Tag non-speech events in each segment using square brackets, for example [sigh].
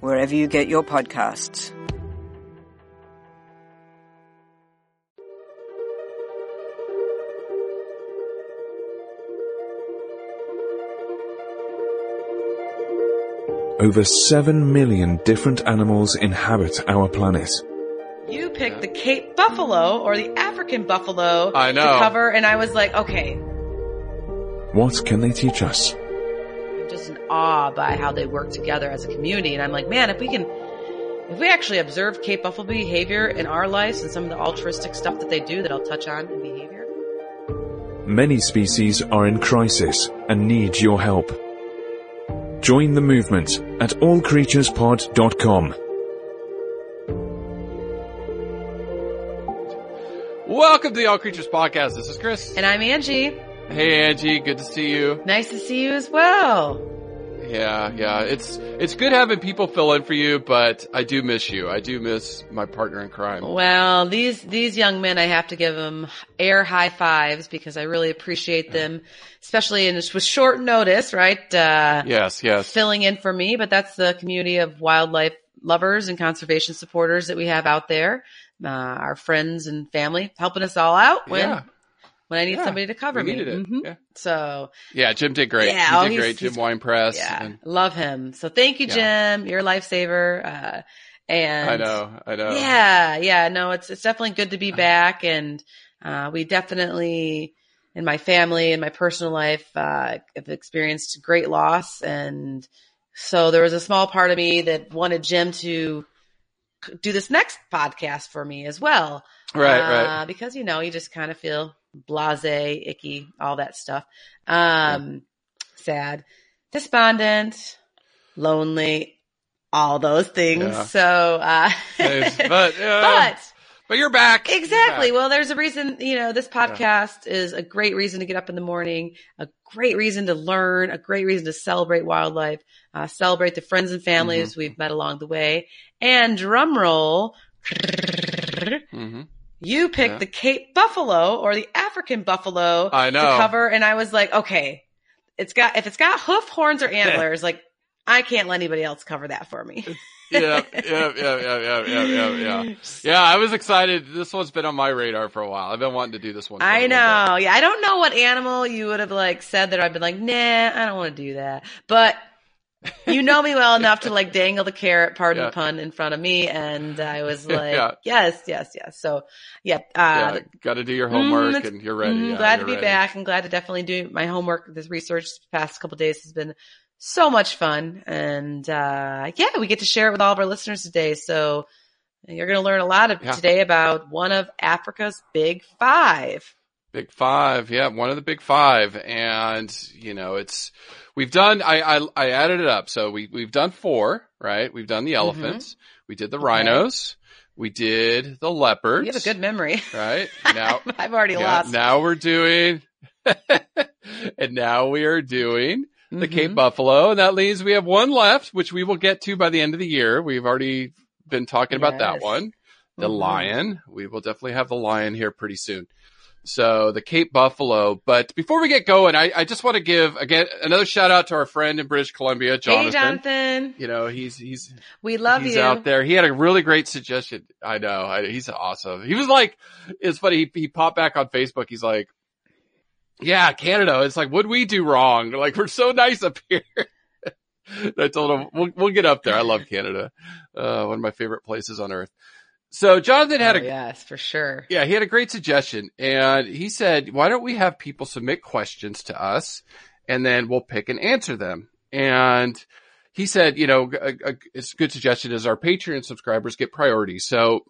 wherever you get your podcasts. Over 7 million different animals inhabit our planet. You picked the Cape buffalo or the African buffalo I know. to cover, and I was like, okay, What can they teach us? I'm just in awe by how they work together as a community. And I'm like, man, if we can, if we actually observe Cape buffalo behavior in our lives and some of the altruistic stuff that they do that I'll touch on in behavior. Many species are in crisis and need your help. Join the movement at allcreaturespod.com. Welcome to the All Creatures Podcast. This is Chris. And I'm Angie. Hey Angie, good to see you. Nice to see you as well. Yeah, yeah. It's it's good having people fill in for you, but I do miss you. I do miss my partner in crime. Well, these these young men, I have to give them air high fives because I really appreciate them, especially in with short notice, right? Uh, Yes, yes. filling in for me, but that's the community of wildlife lovers and conservation supporters that we have out there. Uh, our friends and family helping us all out when Yeah. When I need Yeah, somebody to cover we me. needed it. Mhm. Yeah. So Yeah, Jim did great. Yeah, he did he's- great. Jim he's- Winepress. yeah, and- love him. So thank you, Yeah. Jim. You're a lifesaver. Uh, and I know, I know. yeah, yeah, no, it's it's definitely good to be back, and uh, we definitely, in my family and my personal life, uh, have experienced great loss, and so there was a small part of me that wanted Jim to do this next podcast for me as well, Right, uh, right. Because you know, you just kind of feel blasé, icky, all that stuff, um, sad, despondent, lonely. All those things. Yeah. So, uh, [laughs] but, uh, but But you're back. You're Exactly. back. Well, there's a reason, you know, this podcast is a great reason to get up in the morning, a great reason to learn, a great reason to celebrate wildlife, uh, celebrate the friends and families Mm-hmm. we've met along the way. And drum roll, Mhm. You picked Yeah. the Cape buffalo or the African buffalo I know. to cover. And I was like, okay, it's got, if it's got hoof, horns, or [laughs] antlers, like, I can't let anybody else cover that for me. yeah, yeah, yeah, yeah, yeah, yeah, yeah, yeah. Yeah, I was excited. This one's been on my radar for a while. I've been wanting to do this one. I know. Yeah, I don't know what animal you would have like said that I'd been like, nah, I don't want to do that. But you know me well enough to like dangle the carrot, pardon Yeah. the pun, in front of me, and I was [laughs] like, Yeah. yes, yes, yes. So yeah, uh, Yeah, got to do your homework, Mm, and you're ready. mm, Yeah, glad to you're be ready. back. and glad to definitely do my homework. This research past couple days has been so much fun, and uh yeah, we get to share it with all of our listeners today. So you're going to learn a lot of today about one of Africa's big five. Big five, yeah, one of the big five, and you know it's we've done. I I, I added it up, so we we've done four, right? We've done the elephants, we did the Mm-hmm. Okay. rhinos, we did the leopards. You have a good memory. right [laughs] now. I've already yeah, lost. now we're doing, [laughs] and now we are doing the Mhm. Cape Buffalo, and that leaves we have one left, which we will get to by the end of the year. We've already been talking about that one. The Mhm. lion. We will definitely have the lion here pretty soon. So the Cape Buffalo. But before we get going, I, I just want to give again another shout out to our friend in British Columbia, Jonathan. Hey, Jonathan. You know, he's he's We love he's you. out there. He had a really great suggestion. I know. I, he's awesome. He was like, it's funny. He, he popped back on Facebook. He's like, yeah, Canada. It's like, what'd we do wrong? [laughs] Like, we're so nice up here. [laughs] I told him, we'll, we'll get up there. I love Canada. Uh, one of my favorite places on earth. So Jonathan had Oh, a, yes, for sure. yeah, he had a great suggestion and he said, why don't we have people submit questions to us and then we'll pick and answer them. And he said, you know, a, a, it's a good suggestion is our Patreon subscribers get priority. So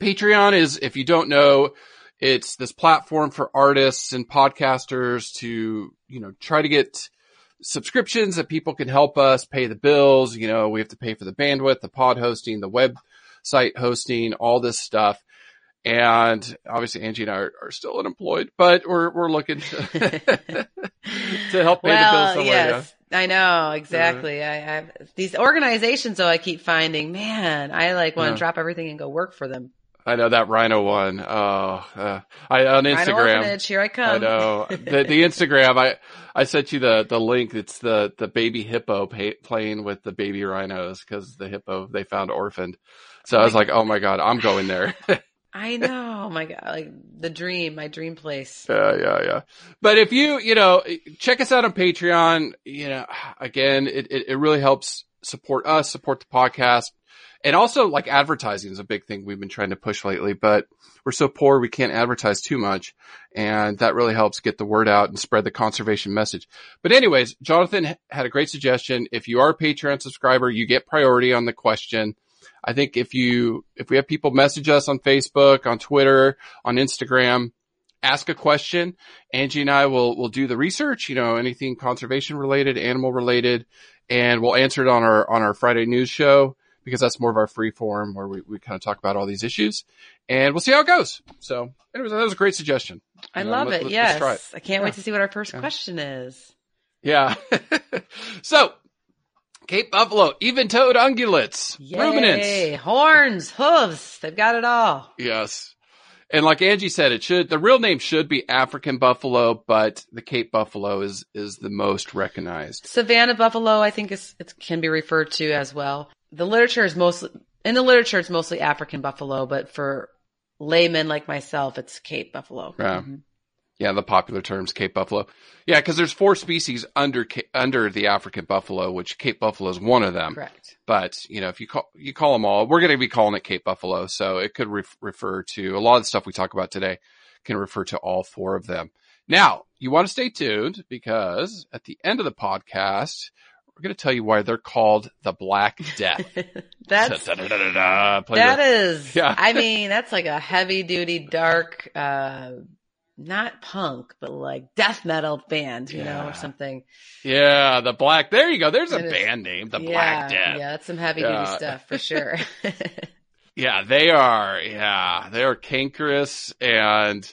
Patreon is, if you don't know, it's this platform for artists and podcasters to, you know, try to get subscriptions that people can help us pay the bills. You know, we have to pay for the bandwidth, the pod hosting, the website hosting, all this stuff. And obviously Angie and I are, are still unemployed, but we're, we're looking to, [laughs] to help pay well, the bills somewhere. yes, I know exactly. I have these organizations, though. I keep finding, man, I like want to Yeah. drop everything and go work for them. I know that Rhino one. Oh, uh, I on Instagram. Here I come. I know the the Instagram. I I sent you the the link. It's the the baby hippo pay, playing with the baby rhinos because the hippo they found orphaned. So I was like, oh my god, I'm going there. [laughs] I know, oh my God, like the dream, my dream place. Yeah, yeah, yeah. But if you, you know, check us out on Patreon, you know, again, it, it, it really helps support us, support the podcast. And also like advertising is a big thing we've been trying to push lately, but we're so poor we can't advertise too much. And that really helps get the word out and spread the conservation message. But anyways, Jonathan had a great suggestion. If you are a Patreon subscriber, you get priority on the question. I think if you, if we have people message us on Facebook, on Twitter, on Instagram, ask a question. Angie and I will, will do the research, you know, anything conservation related, animal related, and we'll answer it on our, on our Friday news show because that's more of our free form where we, we kind of talk about all these issues and we'll see how it goes. So anyways, that was a great suggestion. I You know, love let- it. let- yes, it. I can't Yeah. wait to see what our first Yeah. question is. Yeah. [laughs] so Cape Buffalo, even toed ungulates, ruminants. Horns, hooves, they've got it all. Yes. And like Angie said, it should, the real name should be African buffalo, but the Cape buffalo is, is the most recognized. Savannah buffalo, I think is it can be referred to as well. The literature is mostly in the literature it's mostly African buffalo, but for laymen like myself, it's Cape buffalo. Yeah. Mhm. Yeah, the popular terms Cape buffalo. Yeah, because there's four species under under the African buffalo, which Cape buffalo is one of them. Correct. But you know, if you call you call them all, we're going to be calling it Cape buffalo, so it could ref- refer to a lot of the stuff we talk about today. Can refer to all four of them. Now, you want to stay tuned because at the end of the podcast, we're going to tell you why they're called the Black [laughs] Death. [laughs] That's [laughs] Da-da-da-da-da. Play that the- is. Yeah. I mean, that's like a heavy duty, dark, uh, not punk, but like death metal band, you know, or something. yeah, the Black. There you go. There's a band name, the yeah, Black Death. Yeah, that's some heavy Yeah. duty stuff for [laughs] sure. Yeah, they are. Yeah, they are cankerous and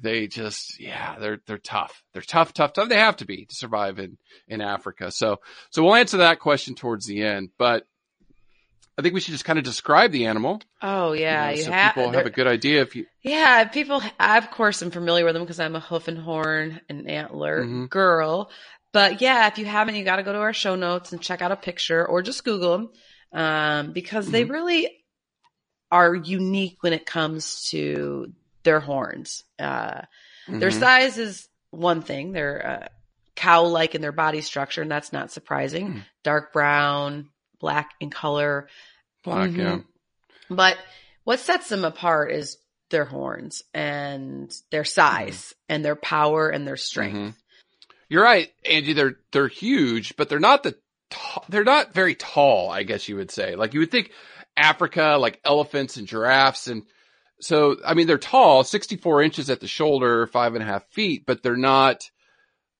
they just, yeah, they're, they're tough. They're tough, tough, tough. They have to be to survive in, in Africa. So, so we'll answer that question towards the end, but I think we should just kind of describe the animal. oh yeah, you know, so have. people have a good idea if you, Yeah, people. I, of course, I'm familiar with them because I'm a hoof and horn and antler Mhm. girl. But yeah, if you haven't, you got to go to our show notes and check out a picture or just Google them um, because they Mhm. really are unique when it comes to their horns. Uh, Their Mhm. size is one thing. They're uh, cow-like in their body structure, and that's not surprising. Mm. Dark brown, black in color. black, yeah. Mhm. But what sets them apart is their horns and their size and their power and their strength. Mhm. You're right, Angie. They're they're huge, but they're not the ta- they're not very tall. I guess you would say. Like you would think Africa, like elephants and giraffes, and so I mean they're tall, 64 inches at the shoulder, five and a half feet, but they're not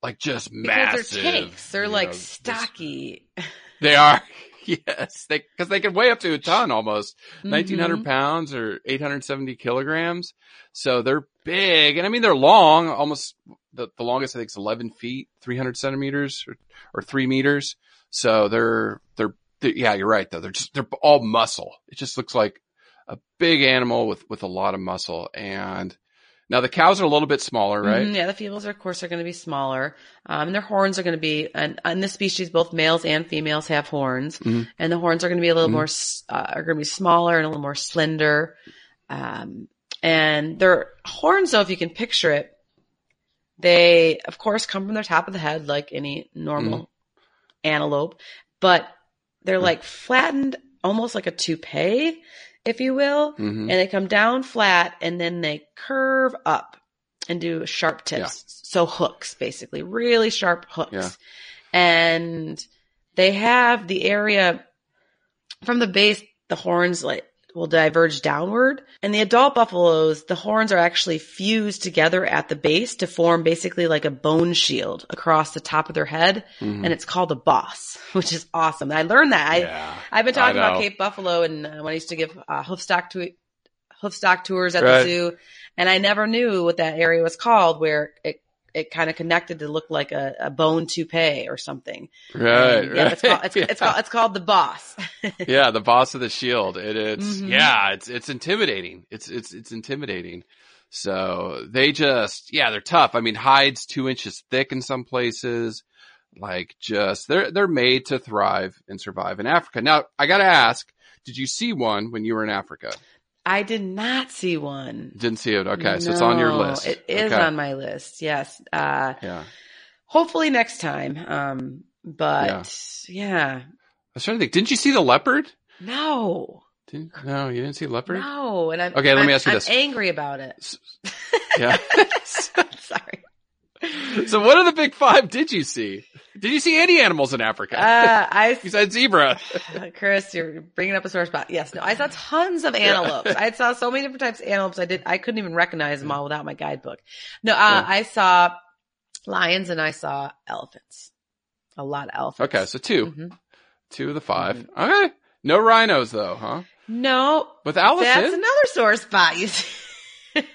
like just Because massive. they're tanks. They're like know, just- stocky. [laughs] They are. [laughs] Yes, they because they can weigh up to a ton almost. 1900 Mhm. pounds or 870 kilograms. So they're big. And I mean, they're long, almost the, the longest I think is 11 feet, 300 centimeters or, or three meters. So they're, they're, they yeah, you're right though. They're just, they're all muscle. It just looks like a big animal with, with a lot of muscle. And now the cows are a little bit smaller, right? Mhm, Yeah, the females, are, of course, are going to be smaller. Um, and their horns are going to be, and in this species, both males and females have horns. Mhm. And the horns are going to be a little Mhm. more, uh, are going to be smaller and a little more slender. Um, and their horns, though, if you can picture it, they, of course, come from the top of the head like any normal Mm-hmm. antelope, but they're like flattened almost like a toupee, if you will hmm and they come down flat and then they curve up and do sharp tips. Yeah. So hooks, basically, really sharp hooks. Yeah. And they have the area from the base, the horns like will diverge downward. And the adult buffaloes, the horns are actually fused together at the base to form basically like a bone shield across the top of their head. Mhm. And it's called a boss, [laughs] which is awesome. I learned that. I, yeah. I've been talking about. Cape Buffalo and uh, when I used to give uh, hoofstock to hoofstock tours at Right. the zoo, and I never knew what that area was called, where it it kind of connected to look like a, a bone toupee or something. Right. And, yeah, it's called it's, right. it's called it's called the boss. [laughs] yeah, the boss of the shield. It, it's Mhm. yeah, it's it's intimidating. It's it's it's intimidating. So they just yeah, they're tough. I mean, hides two inches thick in some places. Like just they're they're made to thrive and survive in Africa. Now I got to ask, did you see one when you were in Africa? I did not see one. Didn't see it. Okay, so it's on your list. It is Okay. on my list. Yes. Uh, Yeah, hopefully next time. Um, but yeah. I was trying to think. Didn't you see the leopard? No, Didn't, no, you didn't see leopard. no. And I'm, Okay, let me I'm- ask you I'm this. angry about it. Yeah. [laughs] Sorry. So what of the big five did you see? Did you see any animals in Africa Uh, I, [laughs] besides zebra? [laughs] Chris, you're bringing up a sore spot. Yes, no, I saw tons of antelopes. I saw so many different types of antelopes. I did, I couldn't even recognize them all without my guidebook. No, uh, Yeah. I saw lions and I saw elephants. A lot of elephants. Okay, so 2 Mhm. two of the 5 Okay, no rhinos though, huh? No, With that's Allison, another sore spot. You see.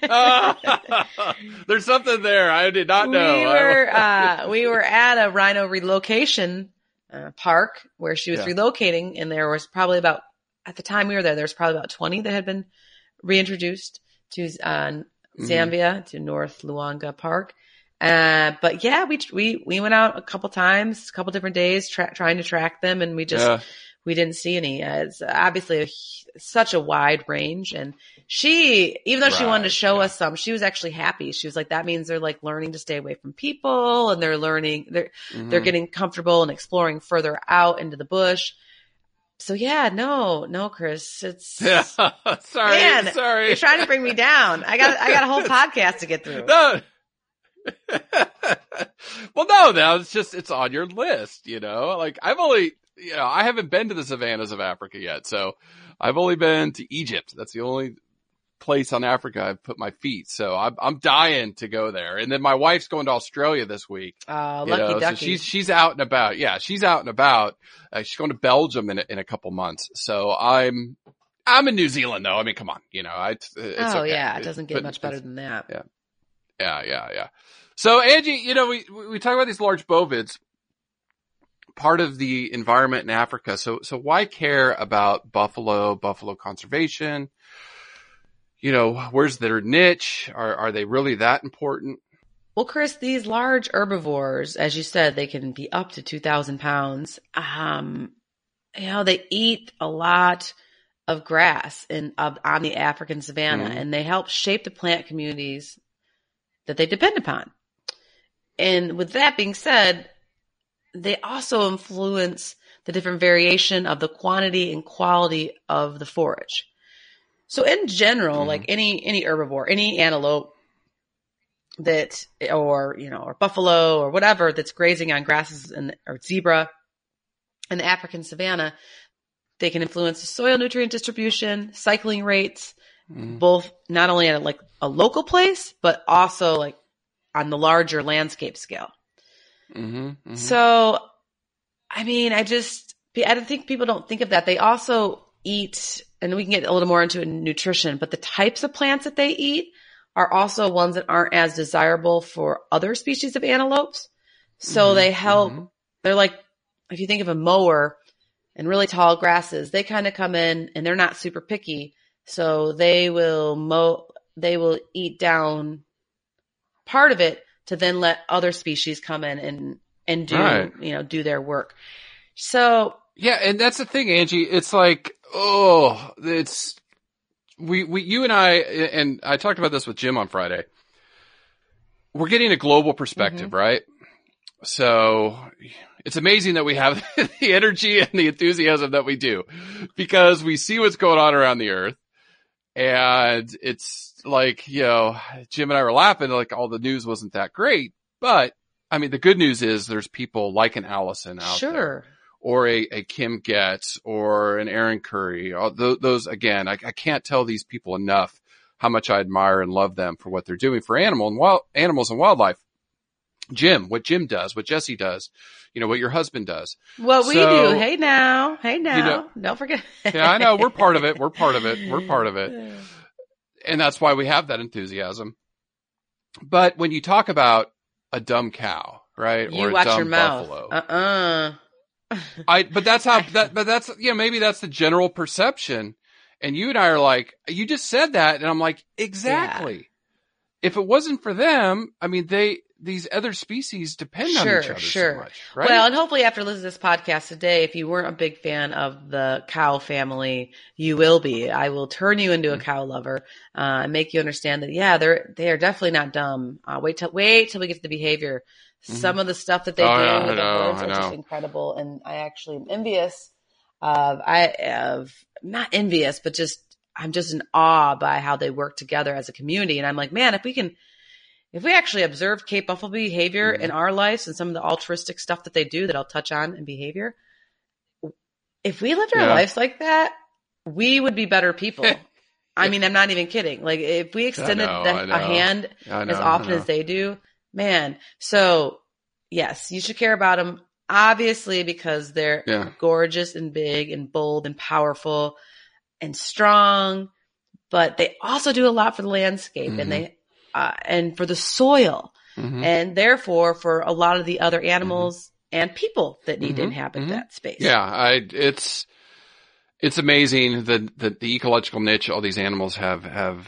[laughs] There's something there I did not know. We were uh, we were at a rhino relocation uh, park where she was Yeah. relocating, and there was probably about at the time we were there, there was probably about twenty that had been reintroduced to uh, Mhm. Zambia to North Luangwa Park. Uh, but yeah, we we we went out a couple times, a couple different days, tra- trying to track them, and we just Yeah. We didn't see any. Uh, it's obviously a, such a wide range, and she, even though she wanted to show yeah. us some, she was actually happy. She was like, "That means they're like learning to stay away from people, and they're learning they're they're Mhm. getting comfortable and exploring further out into the bush." So yeah, no, no, Chris, it's Yeah, [laughs] sorry, Man, sorry. you're trying to bring me down. I got I got a whole [laughs] podcast to get through. No. [laughs] well, no, no, it's just, it's on your list, you know, like I've only, you know, I haven't been to the savannas of Africa yet. So I've only been to Egypt. That's the only place on Africa I've put my feet. So I'm, I'm dying to go there. And then my wife's going to Australia this week. Uh, lucky know, so she's, she's out and about. Yeah. She's out and about. Uh, she's going to Belgium in a, in a couple months. So I'm, I'm in New Zealand though. I mean, come on, you know, I, it's oh okay. yeah, it doesn't get but much better than that. yeah, yeah, yeah. So Angie, you know, we we talk about these large bovids, part of the environment in Africa. So, so why care about buffalo, buffalo conservation? You know, where's their niche? Are, are they really that important? Well, Chris, these large herbivores, as you said, they can be up to 2,000 pounds. Um, you know, they eat a lot of grass in, of, on the African savanna Mhm. and they help shape the plant communities that they depend upon. And with that being said, they also influence the different variation of the quantity and quality of the forage. So in general, Mhm. like any, any herbivore, any antelope, that or you know or buffalo or whatever that's grazing on grasses and or zebra in the African savanna, they can influence the soil nutrient distribution, cycling rates, Mhm. both not only at like a local place but also like on the larger landscape scale. Mhm, mhm. So, I mean, I just, I don't think people don't think of that. They also eat, and we can get a little more into nutrition, but the types of plants that they eat are also ones that aren't as desirable for other species of antelopes. So Mhm, they help, mhm. they're like, if you think of a mower and really tall grasses, they kind of come in and they're not super picky. So they will mow, they will eat down part of it to then let other species come in and, and do, Right. you know, do their work. So Yeah, and that's the thing, Angie. It's like, oh, it's we we you and I and I talked about this with Jim on Friday. We're getting a global perspective, mm-hmm. right? So it's amazing that we have [laughs] the energy and the enthusiasm that we do because we see what's going on around the earth. And it's like, you know, Jim and I were laughing like all the news wasn't that great, but I mean, the good news is there's people like an Allison out there sure. or a, a Kim Getz or an Aaron Curry. Those, those again, I, I can't tell these people enough how much I admire and love them for what they're doing for animal and wild, animals and wildlife. Jim, what Jim does, what Jesse does, you know, what your husband does. What we do. Hey now. Hey now. know- Don't forget. Yeah, I know. We're part of it. We're part of it. We're part of it. [laughs] And that's why we have that enthusiasm. But when you talk about a dumb cow, right? You or a dumb your mouth. buffalo. Uh uh I, but that's how, [laughs] that, but that's, you know, maybe that's the general perception. And you and I are like, you just said that. And I'm like, exactly. If it wasn't for them, I mean, they, these other species depend on Sure, each other sure. so much, right? Well, and hopefully after listening to this podcast today, if you weren't a big fan of the cow family, you will be. I will turn you into a cow lover uh, and make you understand that yeah, they're they are definitely not dumb. Uh, wait till wait till we get to the behavior. Some of the stuff that they Oh, do yeah, with the know, birds are just incredible, and I actually am envious of I of not envious, but just I'm just in awe by how they work together as a community, and I'm like, man, if we can if we actually observe Cape Buffalo behavior Mm-hmm. in our lives and some of the altruistic stuff that they do that I'll touch on in behavior, if we lived our Yeah. lives like that, we would be better people. [laughs] I mean, I'm not even kidding. Like if we extended know, the, a hand know, as often as they do, man. So yes, you should care about them. Obviously, because they're Yeah. gorgeous and big and bold and powerful and strong, but they also do a lot for the landscape Mhm. and they uh, and for the soil Mhm. and therefore for a lot of the other animals and people that need to Mhm, inhabit mhm. that space. Yeah, I it's it's amazing that, the the ecological niche all these animals have have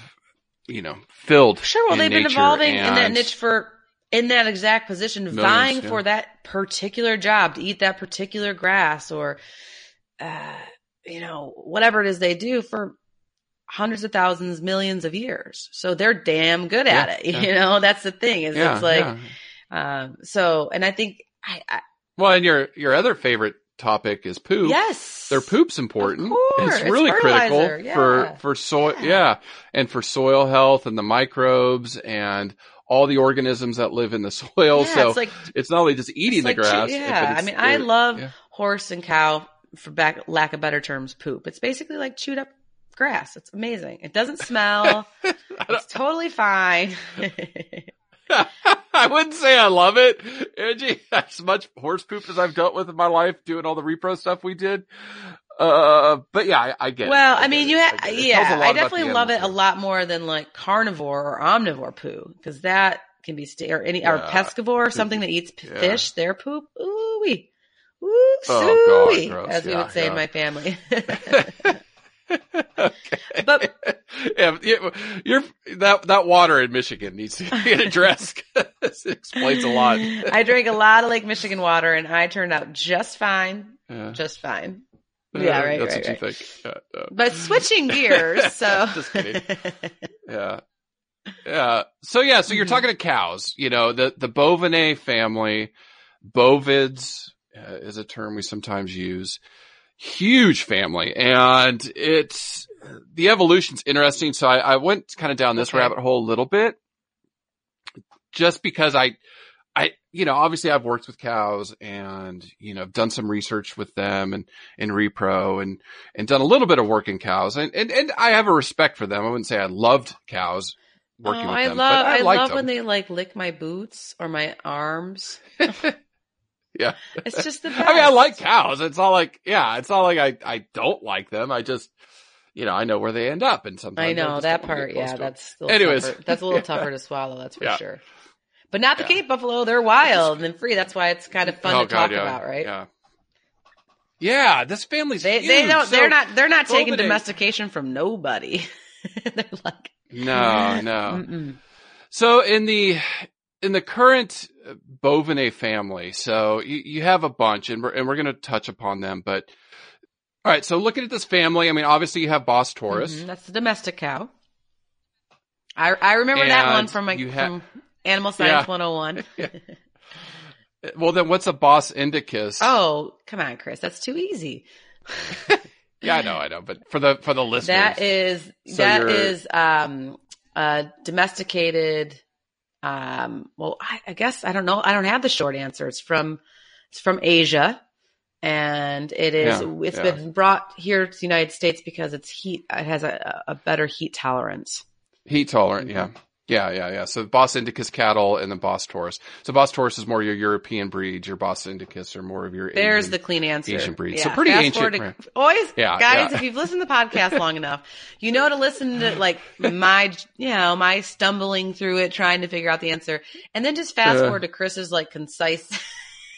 you know filled. Sure. Well, they've been evolving in that niche for in that exact position, Millions, vying yeah. for that particular job to eat that particular grass or, uh, you know, whatever it is they do for hundreds of thousands, millions of years. So they're damn good at it. [laughs] yeah. You know, that's the thing is Yeah, it's like, yeah. um, so, and I think I, I Well, and your your other favorite topic is poop. yes, Their poop's important. it's it's really critical yeah. for for soil, Yeah. yeah. and for soil health and the microbes and all the organisms that live in the [laughs] soil. Yeah, so it's like it's not only just eating the like grass. yeah, I mean, I love yeah. horse and cow, for back, lack of better terms, poop. It's basically like chewed up grass. It's amazing. It doesn't smell. [laughs] it's totally fine. [laughs] I wouldn't say I love it, Angie. [laughs] As much horse poop as I've dealt with in my life, doing all the repro stuff we did. Uh, but yeah, I, I get it. well, I, get mean, it. you I have, it. It yeah, I definitely love it a lot more than like carnivore or omnivore poo because that can be st- or any or pescivore, something that eats p- Yeah. fish, their poop. Ooh wee. Ooh, Oh, God, as we Yeah, would say yeah. in my family. Okay. But- [laughs] yeah, you- you're that that water in Michigan needs to get [laughs] addressed. [laughs] it explains a lot. I drank a lot of Lake Michigan water and I turned out just fine. Yeah. Just fine. Yeah, right, That's right, what right. you think. Yeah, no. But switching gears, so Just kidding. Yeah. Yeah. So yeah, so you're Mhm. talking to cows, you know, the, the bovinae family, bovids uh, is a term we sometimes use. Huge family. And it's, the evolution's interesting. So I, I went kind of down this Okay. rabbit hole a little bit just because I, I, you know, obviously I've worked with cows and, you know, I've done some research with them and, in repro and, and done a little bit of work in cows and, and, and I have a respect for them. I wouldn't say I loved cows working oh, with I them, love but I, I, love them. when they like lick my boots or my arms. [laughs] yeah. It's just the best. [laughs] I mean, I like cows. It's not like, yeah, it's not like I, I don't like them. I just, you know, I know where they end up and sometimes I I know that part. Yeah, that's Anyways. tougher. that's a little [laughs] Yeah. tougher to swallow. That's for Yeah. sure. But not the Yeah. Cape Buffalo. They're wild and free. That's why it's kind of fun Oh, to talk God, yeah, about, right? Yeah. Yeah, this family's They huge. they don't. So- they're not. They're not taking domestication from nobody. [laughs] they're like No, no. Mm-mm. So in the in the current Bovinae family, so you, you have a bunch, and we're and we're going to touch upon them. But all right, so looking at this family, I mean, obviously you have Bos Taurus. Mhm, That's the domestic cow. I I remember that one from my ha- from Animal Science Yeah. 101. [laughs] Well, then what's a Bos Indicus? Oh, come on, Chris. That's too easy. [laughs] yeah, I know, I know, but for the for the listeners, That is So that um uh domesticated um well I, I guess I don't know I don't have the short answer. It's from it's from Asia. and it is Yeah, it's yeah. been brought here to the United States because it's heat. It has a, a better heat tolerance. Heat tolerant, yeah. Yeah, yeah, yeah. So Bos Indicus cattle and then Bos Taurus. So Bos Taurus is more your European breed. Your Bos Indicus are more of your There's Asian. the clean answer. Asian breed. Yeah. So pretty Fast ancient, to- right. Always, Yeah, guys, yeah. if you've listened to the podcast long [laughs] enough, you know to listen to like my, you know, my stumbling through it, trying to figure out the answer, and then just fast Yeah. forward to Chris's like concise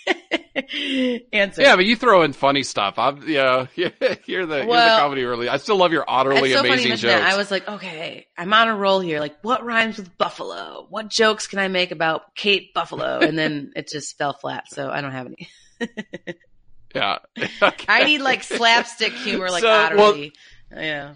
[laughs] answer. Yeah, but you throw in funny stuff. I'm, yeah, [laughs] you're the, you're the comedy early. I still love your utterly so amazing jokes. that. I was like, okay, I'm on a roll here. Like, what rhymes with buffalo? What jokes can I make about Cape Buffalo? [laughs] And then it just fell flat. So I don't have any. yeah. I need like slapstick humor, like So, well- utterly. yeah.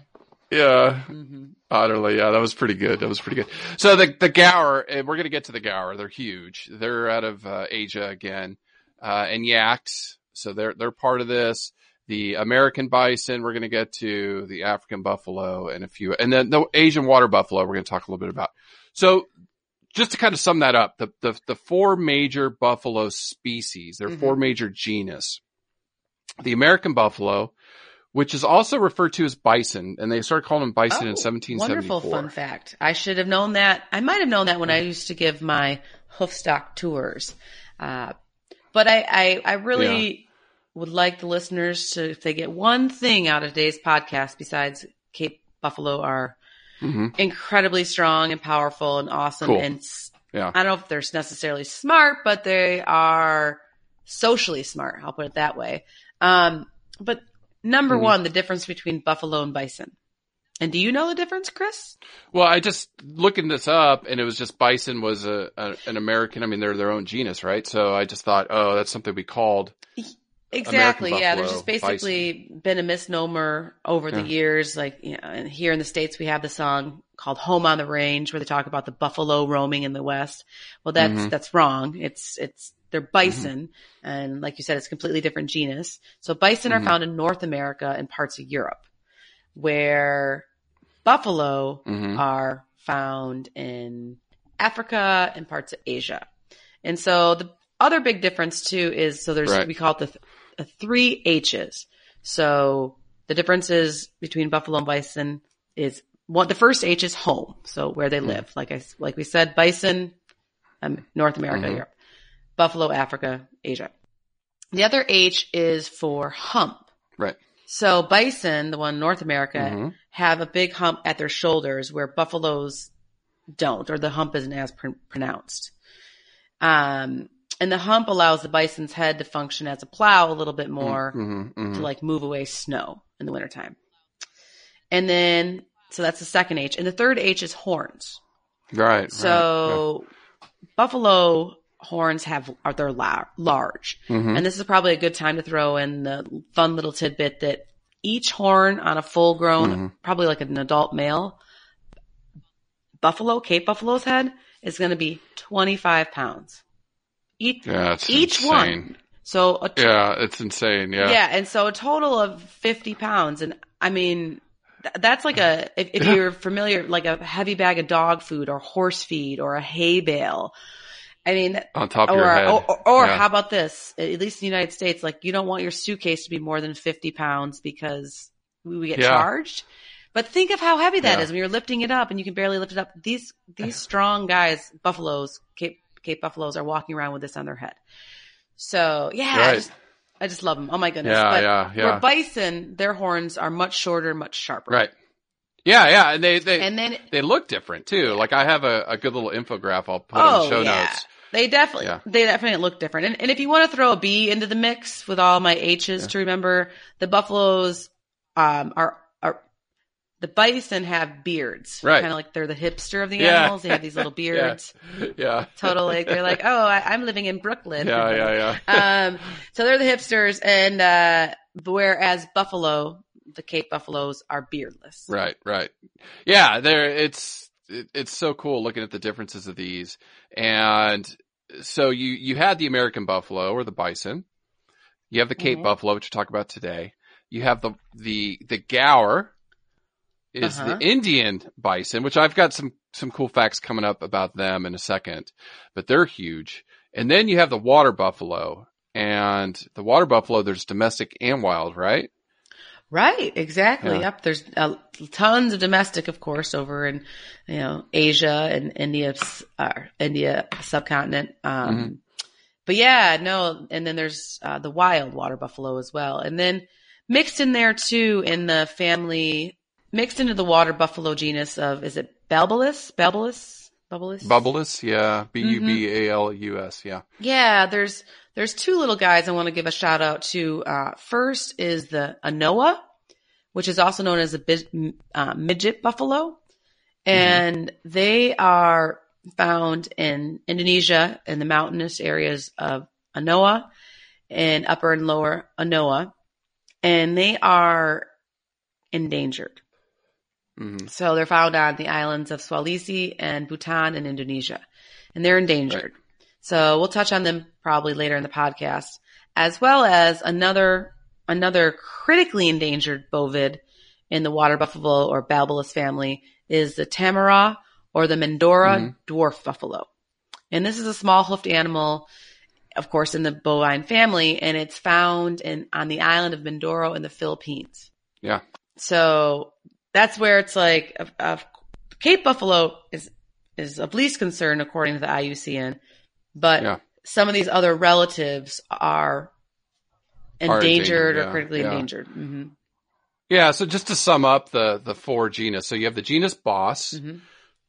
yeah. hmm Utterly, yeah, that was pretty good. That was pretty good. So the the Gaur, and we're gonna get to the Gaur. They're huge. They're out of uh, Asia again, uh, and yaks. So they're they're part of this. The American bison, we're gonna get to the African buffalo and a few, and then the Asian water buffalo. We're gonna talk a little bit about. So just to kind of sum that up, the the, the four major buffalo species. There are four major genus. The American buffalo, which is also referred to as bison, and they started calling them bison in Oh, 1774. Wonderful fun fact. I should have known that. I might have known that when I used to give my hoofstock tours. Uh, but I, I, I really would like the listeners to, if they get one thing out of today's podcast besides Cape Buffalo are hmm incredibly strong and powerful and awesome. Cool. And Yeah. I don't know if they're necessarily smart, but they are socially smart. I'll put it that way. Um, but number Mhm. one, the difference between buffalo and bison. And do you know the difference, Chris? Well, I just looking this up, and it was just bison was a, a an American. I mean, they're their own genus, right? So I just thought, oh, that's something we called. Exactly. American Yeah. There's just basically been a misnomer over the Yeah. years. Like, you know, here in the States, we have the song called Home on the Range where they talk about the buffalo roaming in the West. Well, that's, Mhm. that's wrong. It's, it's, they're bison. And like you said, it's a completely different genus. So bison Mhm. are found in North America and parts of Europe where buffalo Mhm. are found in Africa and parts of Asia. And so the other big difference too is so there's Right. we call it the, th- the three H's. So the differences between buffalo and bison is one. The first H is home, so where they live. Like I like we said, bison, um, North America, Mhm. Europe, buffalo, Africa, Asia. The other H is for hump. Right. So bison, the one in North America, Mhm. have a big hump at their shoulders where buffaloes don't, or the hump isn't as pr- pronounced. Um, and the hump allows the bison's head to function as a plow a little bit more Mhm. Mhm. to like move away snow in the wintertime. And then, so that's the second H. And the third H is horns. Right. right, So buffalo horns have, are, they're la- large. Mhm. And this is probably a good time to throw in the fun little tidbit that each horn on a full grown, Mhm. probably like an adult male, buffalo, Cape Buffalo's head is going to be 25 pounds. Each, Yeah, each insane. one. So Yeah, it's insane. Yeah. yeah. and so a total of 50 pounds. And I mean, th- that's like a, if, if Yeah. you're [laughs] familiar, like a heavy bag of dog food or horse feed or a hay bale. I mean, On top of or, your head. or, or, or Yeah. how about this? At least in the United States, like you don't want your suitcase to be more than 50 pounds because we, get Yeah. charged. But think of how heavy that is Yeah. when you're lifting it up and you can barely lift it up. These, these [laughs] strong guys, buffaloes, Cape, Cape buffaloes are walking around with this on their head. So yeah, I just, I just love them. Oh my goodness. Yeah, but yeah, yeah. where bison, their horns are much shorter, much sharper. Right. Yeah, yeah, and they they And then they look different too. Like I have a, a good little infograph I'll put Oh, in the show yeah. notes. They definitely, Yeah. they definitely look different. And, and if you want to throw a B into the mix with all my H's Yeah. to remember, the buffaloes, um, are, are, the bison have beards. Right. Kind of like they're the hipster of the Yeah. animals. They have these little [laughs] beards. Yeah. Totally. They're like, [laughs] oh, I, I'm living in Brooklyn. Yeah, yeah, yeah. [laughs] um, so they're the hipsters and, uh, whereas buffalo, the Cape buffaloes are beardless. Right, right. Yeah, there it's it, it's so cool looking at the differences of these. And so you you had the American buffalo or the bison. You have the Cape Mhm. buffalo, which we'll talk about today. You have the the the Gaur is Uh-huh. the Indian bison, which I've got some some cool facts coming up about them in a second, but they're huge. And then you have the water buffalo, And the water buffalo, there's domestic and wild, right? Right, exactly. Yeah. Yep. There's uh, tons of domestic, of course, over in you know Asia and India, uh, India subcontinent. Um, Mhm. But yeah, no. And then there's uh, the wild water buffalo as well, and then mixed in there too in the family, mixed into the water buffalo genus of is it Balbalus? Balbalus? Bubalus, yeah. B U Mm-hmm. B A L U S, yeah. Yeah, there's there's two little guys I want to give a shout out to. Uh, first is the Anoa, which is also known as a bi- uh, midget buffalo, and they are found in Indonesia in the mountainous areas of Anoa and upper and lower Anoa, and they are endangered. Hmm So they're found on the islands of Sulawesi and Buton in Indonesia, and they're endangered. So we'll touch on them probably later in the podcast, as well as another another critically endangered bovid in the water buffalo or Balbalus family is the Tamaraw or the Mindoro Mhm. dwarf buffalo. And this is a small hoofed animal, of course, in the bovine family, and it's found in on the island of Mindoro in the Philippines. Yeah. So that's where it's like of, of Cape Buffalo is is of least concern according to the IUCN, but Yeah. some of these other relatives are Are endangered, endangered, or yeah, critically yeah. endangered. hmm Yeah, so just to sum up the the four genus. So you have the genus Bos. hmm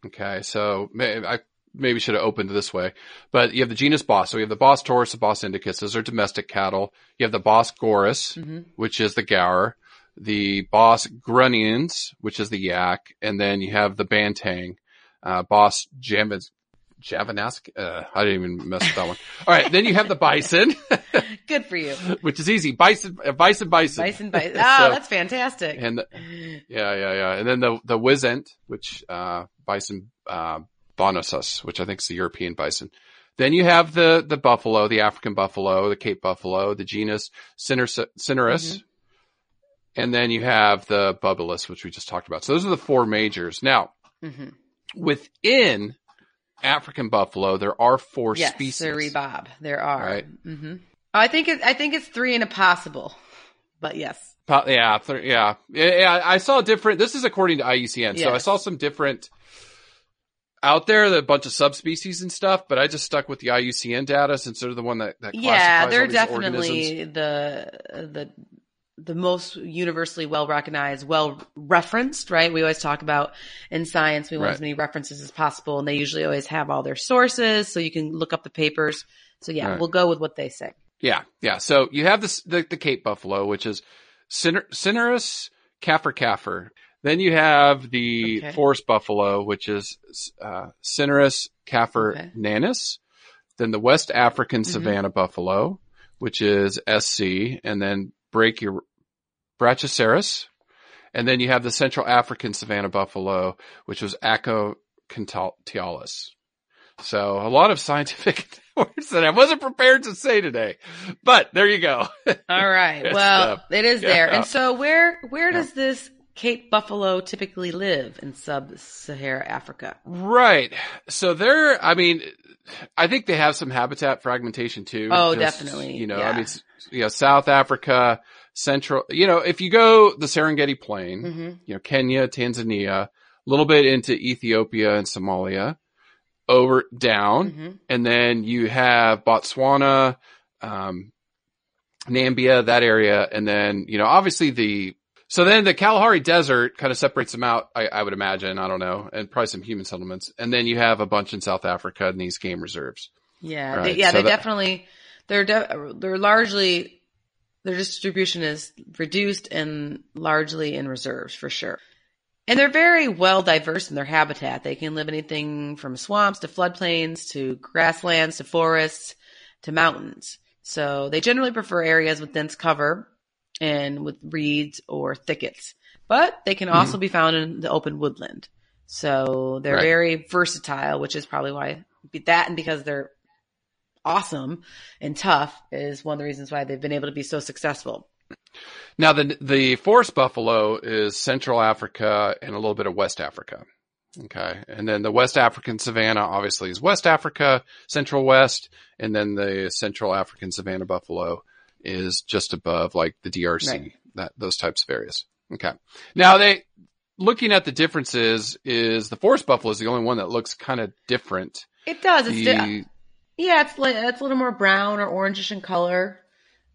Okay, so may, I maybe should have opened this way, but you have the genus Bos. So you have the Bos Taurus, the Bos Indicus. Those are domestic cattle. You have the Bos Gaurus, hmm which is the Gaur, the Bos Grunniens, which is the Yak, and then you have the Banteng, uh, Bos Javan, Javanask. Uh, I didn't even mess with that one. All right, then you have the Bison, [laughs] Good for you, [laughs] which is easy. Bison, uh, Bison, Bison. bison, [laughs] bison. Oh, So- that's fantastic. And the- yeah, yeah, yeah. And then the the Wisent, which uh bison uh bonasus, which I think is the European bison. Then you have the the buffalo, the African buffalo, the Cape buffalo, the genus Syncerus, Syncerus. And then you have the Bubalus, which we just talked about. So those are the four majors. Now, hmm within African buffalo, there are four Yes, species. Bob. There are. Right. hmm I think it. I think it's three and a possible, but yes. Po- Yeah, th- yeah, yeah. I saw different. This is according to IUCN, so I saw some different out there, a bunch of subspecies and stuff. But I just stuck with the IUCN data since they're the one that, that yeah, they're definitely organisms. the the the most universally well recognized, well referenced. Right? We always talk about in science we want Right. as many references as possible, and they usually always have all their sources, so you can look up the papers. So yeah, Right. we'll go with what they say. Yeah, yeah. So you have this the, the Cape buffalo, which is Ciner- Syncerus caffer caffer. Then you have the Okay. forest buffalo, which is uh, Syncerus caffer Okay. nanus. Then the West African Mhm. savanna buffalo, which is SC, and then Brachio- Brachyceras. And then you have the Central African savanna buffalo, which was Aequinoctialis. So a lot of scientific [laughs] words that I wasn't prepared to say today, but there you go. [laughs] All right. Well, uh, it is there. yeah. And so where where does this Cape buffalo typically live in sub-Sahara Africa? right. So they're, I mean, I think they have some habitat fragmentation too. Oh, Just, definitely, You know, yeah. I mean, you know, South Africa, Central, you know, if you go the Serengeti Plain, hmm you know, Kenya, Tanzania, a little bit into Ethiopia and Somalia, over down, hmm and then you have Botswana, um, Nambia, that area, and then you know obviously the so then the Kalahari Desert kind of separates them out. I, I would imagine, I don't know, and probably some human settlements, and then you have a bunch in South Africa and these game reserves. Yeah, Right, they, yeah, so they that- definitely they're de- they're largely their distribution is reduced and largely in reserves for sure. And they're very well diverse in their habitat. They can live anything from swamps to floodplains to grasslands to forests to mountains. So they generally prefer areas with dense cover and with reeds or thickets. But they can also mm-hmm. be found in the open woodland. So they're Right. very versatile, which is probably why that and because they're awesome and tough is one of the reasons why they've been able to be so successful. Now the the forest buffalo is Central Africa and a little bit of West Africa. Okay. And then the West African savanna obviously is West Africa, Central West, and then the Central African savanna buffalo is just above like the DRC, Right. that those types of areas. Okay. Now they looking at the differences is the forest buffalo is the only one that looks kind of different. It does. It's di- yeah, it's li- it's a little more brown or orangish in color.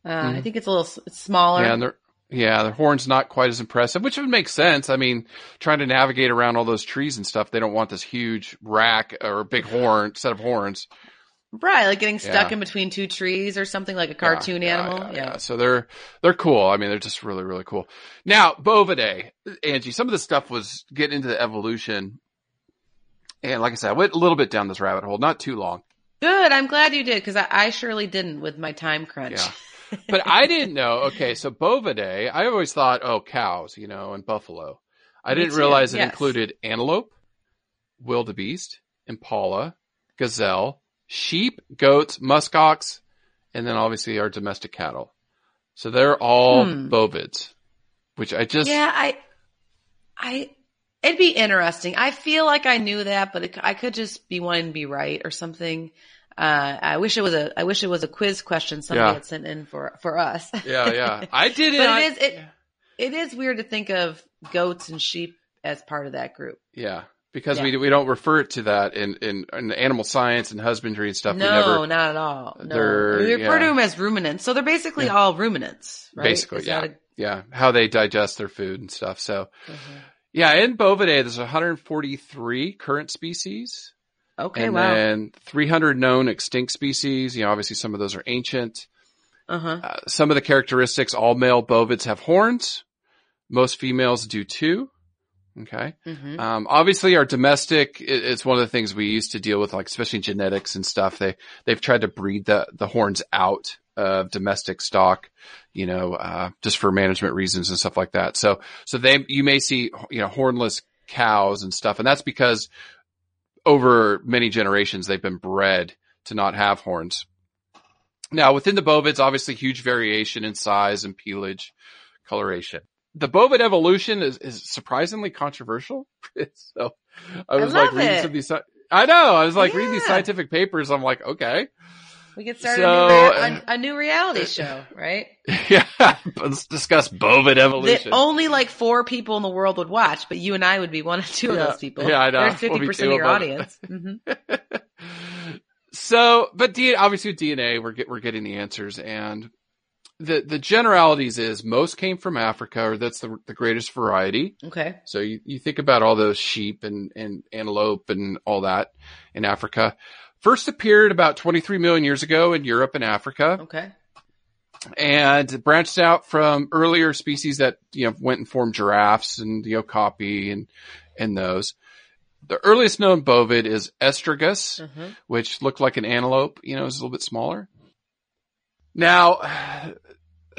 Uh, I think it's a little it's smaller. Mm-hmm. yeah, and yeah, their horn's not quite as impressive, which would make sense. I mean, trying to navigate around all those trees and stuff, they don't want this huge rack or big horn set of horns. Right, like getting stuck Yeah. in between two trees or something like a cartoon yeah, animal. yeah, Yeah, yeah. So they're they're cool. I mean, they're just really really cool. Now, Bovidae, Angie, some of the stuff was getting into the evolution, and like I said, I went a little bit down this rabbit hole, not too long. Good. I'm glad you did because I, I surely didn't with my time crunch. Yeah. [laughs] But I didn't know. Okay, so Bovidae, I always thought, oh, cows, you know, and buffalo. I Me didn't too, realize it yes. included antelope, wildebeest, impala, gazelle, sheep, goats, muskox, and then obviously our domestic cattle. So they're all Hmm. bovids, which I just yeah, I, I, it'd be interesting. I feel like I knew that, but it, I could just be wanting to be right or something. Uh, I wish it was a, I wish it was a quiz question somebody Yeah. had sent in for, for us. yeah, yeah. [laughs] I did it. But I- it is, it, it is weird to think of goats and sheep as part of that group. yeah, because Yeah. we we don't refer to that in, in in animal science and husbandry and stuff. no, we never not at all. No. They're- we refer to them as ruminants. So they're basically Yeah. all ruminants, right? Basically, yeah. that yeah how they digest their food and stuff. So a- Mhm. yeah, in Bovidae, there's 143 current species. Okay, and wow. then 300 known extinct species. You know, obviously some of those are ancient. Uh-huh. Uh, some of the characteristics, all male bovids have horns. Most females do too. Okay. hmm Um, obviously our domestic, it, it's one of the things we used to deal with, like especially genetics and stuff. They, they've tried to breed the, the horns out of domestic stock, you know, uh, just for management reasons and stuff like that. So, so they, you may see, you know, hornless cows and stuff. And that's because over many generations, they've been bred to not have horns. Now within the bovids, obviously huge variation in size and pelage, coloration. The bovid evolution is, is surprisingly controversial. [laughs] so I was like reading it. some of these, I know, I was like reading these scientific papers. I'm like, okay. We could start So, a, new a, new reality [laughs] show, right? [laughs] yeah. Let's discuss bovid evolution. That only like four people in the world would watch, but you and I would be one of two Yeah. of those people. Yeah, I know. We'll fifty be percent of your audience. hmm so, but D, obviously with DNA, we're get, we're getting the answers and the, the generalities is most came from Africa or that's the, the greatest variety. Okay. So you, you think about all those sheep and, and antelope and all that in Africa. First appeared about 23 million years ago in Europe and Africa Okay. and branched out from earlier species that, you know, went and formed giraffes and the okapi and, and those. The earliest known bovid is Eotragus, Mhm. which looked like an antelope, you know, is a little bit smaller. Now,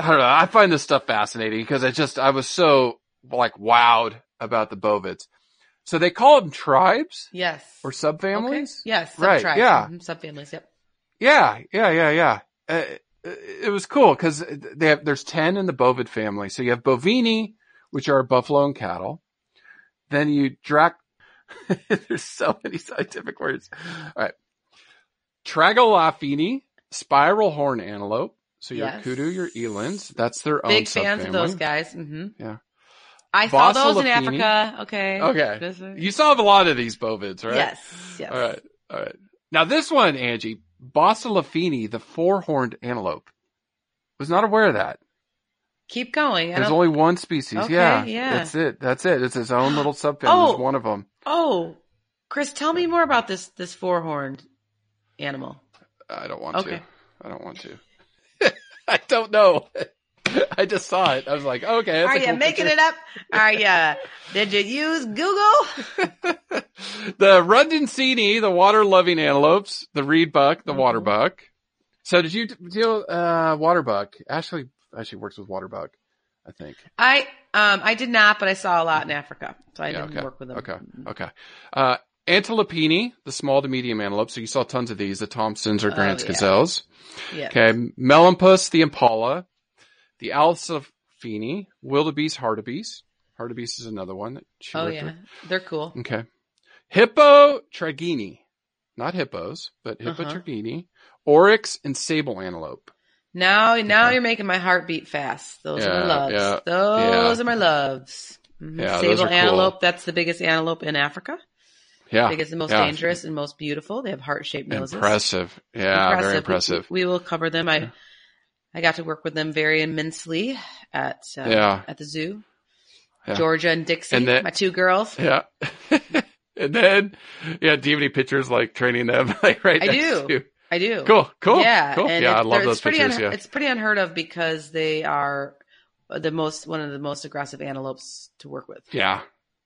I don't know. I find this stuff fascinating because I just, I was so like wowed about the bovids. So they call them tribes Yes. or Okay. subfamilies? Yes. Right, yeah. Mhm. Subfamilies. Yep. Yeah, yeah, yeah, yeah. Uh, it was cool because they have, there's 10 in the bovid family. So you have bovini, which are buffalo and cattle. Then you drac, [laughs] there's so many scientific words. All right. Tragelaphini, spiral horn antelope. So your Yes. kudu, your elands, that's their own Big fans of those guys. hmm Yeah. I saw those in Africa. Okay. Okay. Is- You saw a lot of these bovids, right? Yes. Yes. All right. All right. Now this one, Angie, Boselaphini, the four-horned antelope. Was not aware of that. Keep going. I There's don't- only one species. Okay, yeah. yeah. That's it. That's it. It's its own little subfamily. Oh. There's one of them. oh, Chris, tell me more about this this four horned animal. I don't want Okay. to. I don't want to. [laughs] I don't know. [laughs] I just saw it. I was like, okay. Are you cool making picture. it up? Are you? Did you use Google? [laughs] the Reduncini, the water-loving antelopes, the reed buck, the water Mhm. buck. So did you deal uh water buck? Ashley actually works with water buck, I think. I um I did not, but I saw a lot in Africa, so I Yeah, didn't okay. work with them. Okay. Okay. Uh, Antilopini, the small to medium antelope. So you saw tons of these, the Thompsons or Oh, Grant's yeah. gazelles. Yeah. Okay. Melampus, the impala, the Alcelaphini, wildebeest, hartebeest. Hartebeest is another one that she Oh yeah, with. they're cool. Okay. Hippo tragini, not hippos, but Hippo Uh-huh. tragini, oryx, and sable antelope. Now, now Okay. you're making my heart beat fast. Those are my loves. yeah, Those yeah. are my loves. Mhm. Yeah, those Sable cool. antelope. That's the biggest antelope in Africa. Yeah, Biggest and most yeah. dangerous and most beautiful. They have heart shaped noses. Impressive. Yeah, very impressive. We, we will cover them. I, I got to work with them very immensely at, uh, Yeah. at the zoo. Yeah. Georgia and Dixie, And then- my two girls. Yeah. [laughs] and then, yeah, do you have any pictures like training them [laughs] like right I do. I do. Cool, cool, Yeah, cool. and Yeah, I love those pictures. un- yeah, It's pretty unheard of because they are the most one of the most aggressive antelopes to work with. yeah,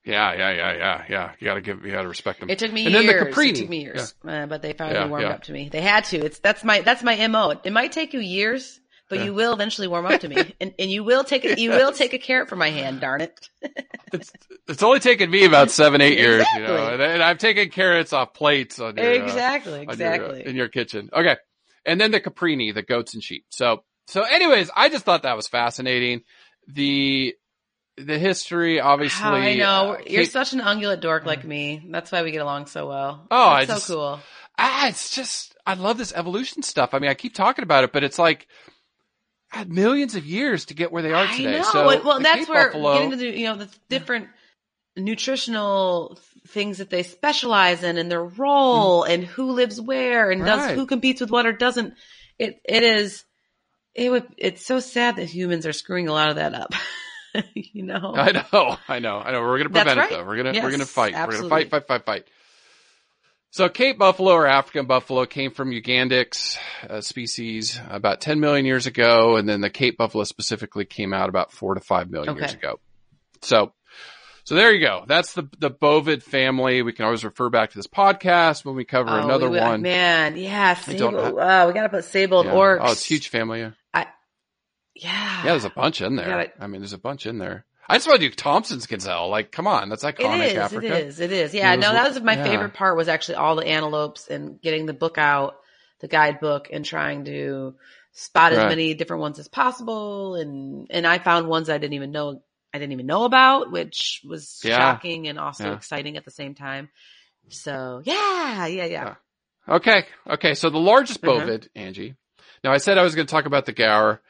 yeah, yeah, yeah, yeah, yeah. You gotta give, you gotta respect them. It took me And then the years. Caprini. It took me years, uh, but they finally Yeah, warmed yeah. up to me. They had to. It's that's my that's my mo. It might take you years, but Yeah. you will eventually warm up to me, [laughs] and and you will take a, you will take a carrot from my hand. Darn it! [laughs] it's, it's only taken me about seven, eight years, you know, and, and I've taken carrots off plates on your, uh, exactly, your, uh, exactly. in your kitchen. Okay. And then the caprini, the goats and sheep. So, so anyways, I just thought that was fascinating. The, the history, obviously. I know uh, you're such an ungulate dork like me. That's why we get along so well. Oh, That's so just- cool. ah, it's just, I love this evolution stuff. I mean, I keep talking about it, but it's like, had millions of years to get where they are today. So well, that's where Buffalo, getting to the you know the different nutritional things that they specialize in and their role and who lives where and does Mm. Who competes with what or doesn't. It it is it would it's so sad that humans are screwing a lot of that up. [laughs] [laughs] you know. I know, I know, I know. We're gonna prevent right. it though. We're gonna we're gonna fight. We're gonna fight, fight, fight, fight. So Cape buffalo or African buffalo came from Ugandax uh, species about 10 million years ago, and then the Cape buffalo specifically came out about four to five million years ago. So, so there you go. That's the the bovid family. We can always refer back to this podcast when we cover Oh, another we- one. Man, yeah, sable. Oh, we gotta put sable Yeah. oryx. Oh, it's a huge family. Yeah. Yeah. Yeah, there's a bunch in there. gotta- I mean, there's a bunch in there. I just want to do Thompson's gazelle. Like, come on, that's iconic It is. Africa. It is. It is. Yeah. It was- no, that was my yeah. favorite part. Was actually all the antelopes and getting the book out, the guidebook, and trying to spot as Right. many different ones as possible. And and I found ones I didn't even know I didn't even know about, which was Yeah. shocking and also Yeah. exciting at the same time. So yeah, yeah, yeah. Okay. Okay. So the largest Uh-huh. bovid, Angie. Now I said I was going to talk about the gaur.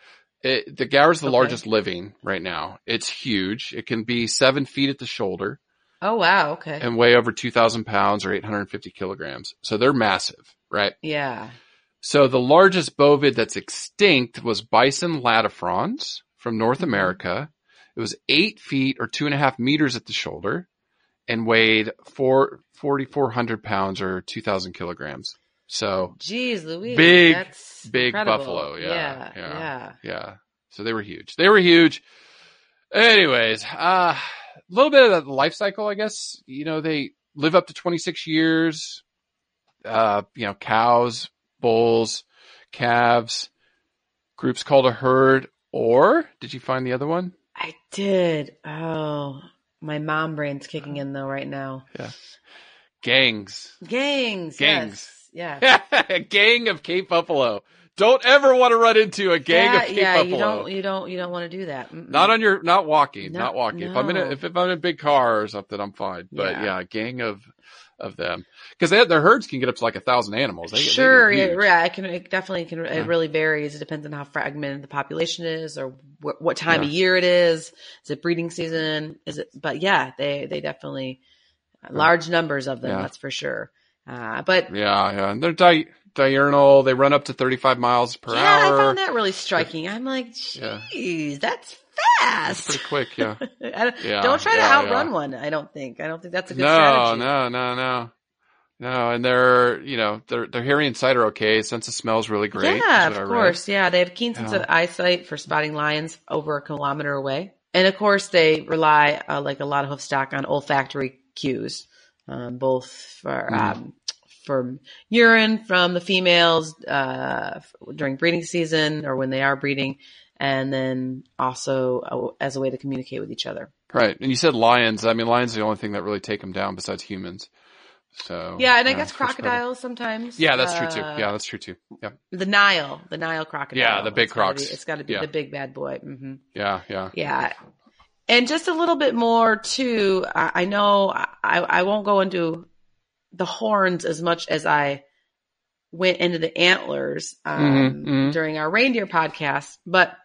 It, the gaur is the Okay. largest living right now. It's huge. It can be seven feet at the shoulder Oh wow. Okay. and weigh over 2000 pounds or 850 kilograms. So they're massive, right? yeah. So the largest bovid that's extinct was bison latifrons from North Mhm. America. It was eight feet or two and a half meters at the shoulder and weighed four, 4,400 pounds or 2000 kilograms. So Jeez, Louise. Big, that's big incredible. buffalo, yeah, Yeah. yeah. yeah. yeah, so they were huge. They were huge. Anyways, uh, a little bit of the life cycle, I guess. You know, they live up to 26 years. Uh, you know, cows, bulls, calves, groups called a herd, or did you find the other one? I did. Oh, my mom brain's kicking in though right now. Gangs. Gangs. Gangs. Yes. Yeah. [laughs] a gang of Cape Buffalo. Don't ever want to run into a gang yeah, of Cape yeah, Buffalo. you don't, you don't, you don't want to do that. Mm-mm. Not on your, not walking, No- not walking. If I'm in a, if, if I'm in a big car or something, I'm fine. But Yeah. yeah, a gang of, of them. Cause they, their herds can get up to like a thousand animals. They, get- they sure, yeah, yeah, it can, it definitely can, Yeah. it really varies. It depends on how fragmented the population is or wh- what time Yeah. of year it is. Is it breeding season? Is it, but yeah, they, they definitely, large numbers of them, that's for sure. Uh, but Yeah, yeah. And they're di- diurnal. They run up to 35 miles per yeah, hour. Yeah, I found that really striking. I'm like, Yeah. geez, that's That's fast. pretty quick. Yeah. [laughs] Don't, Yeah, don't try yeah, to outrun yeah. one. I don't think. I don't think that's a good no, strategy. no, no, no. No, and they're you know, their, their hearing and sight are okay. Sense of smell is really great. Yeah, of course. Yeah, they have keen sense Yeah. of eyesight for spotting lions over a kilometer away, and of course they rely, uh, like a lot of hoof stock, on olfactory cues, um, both for um, from urine from the females uh, during breeding season or when they are breeding, and then also uh, as a way to communicate with each other. Right. And you said lions. I mean, lions are the only thing that really take them down besides humans. So. Yeah, and I guess crocodiles sometimes. Yeah, that's true too. Uh, Yeah, that's true too. Yeah. the Nile, the Nile crocodile. Yeah, the big It's gotta be- crocs. it's got to be Yeah. the big bad boy. hmm Yeah, yeah. Yeah. And just a little bit more too. I, know I, I won't go into the horns as much as I went into the antlers um, Mhm, mhm. during our reindeer podcast, but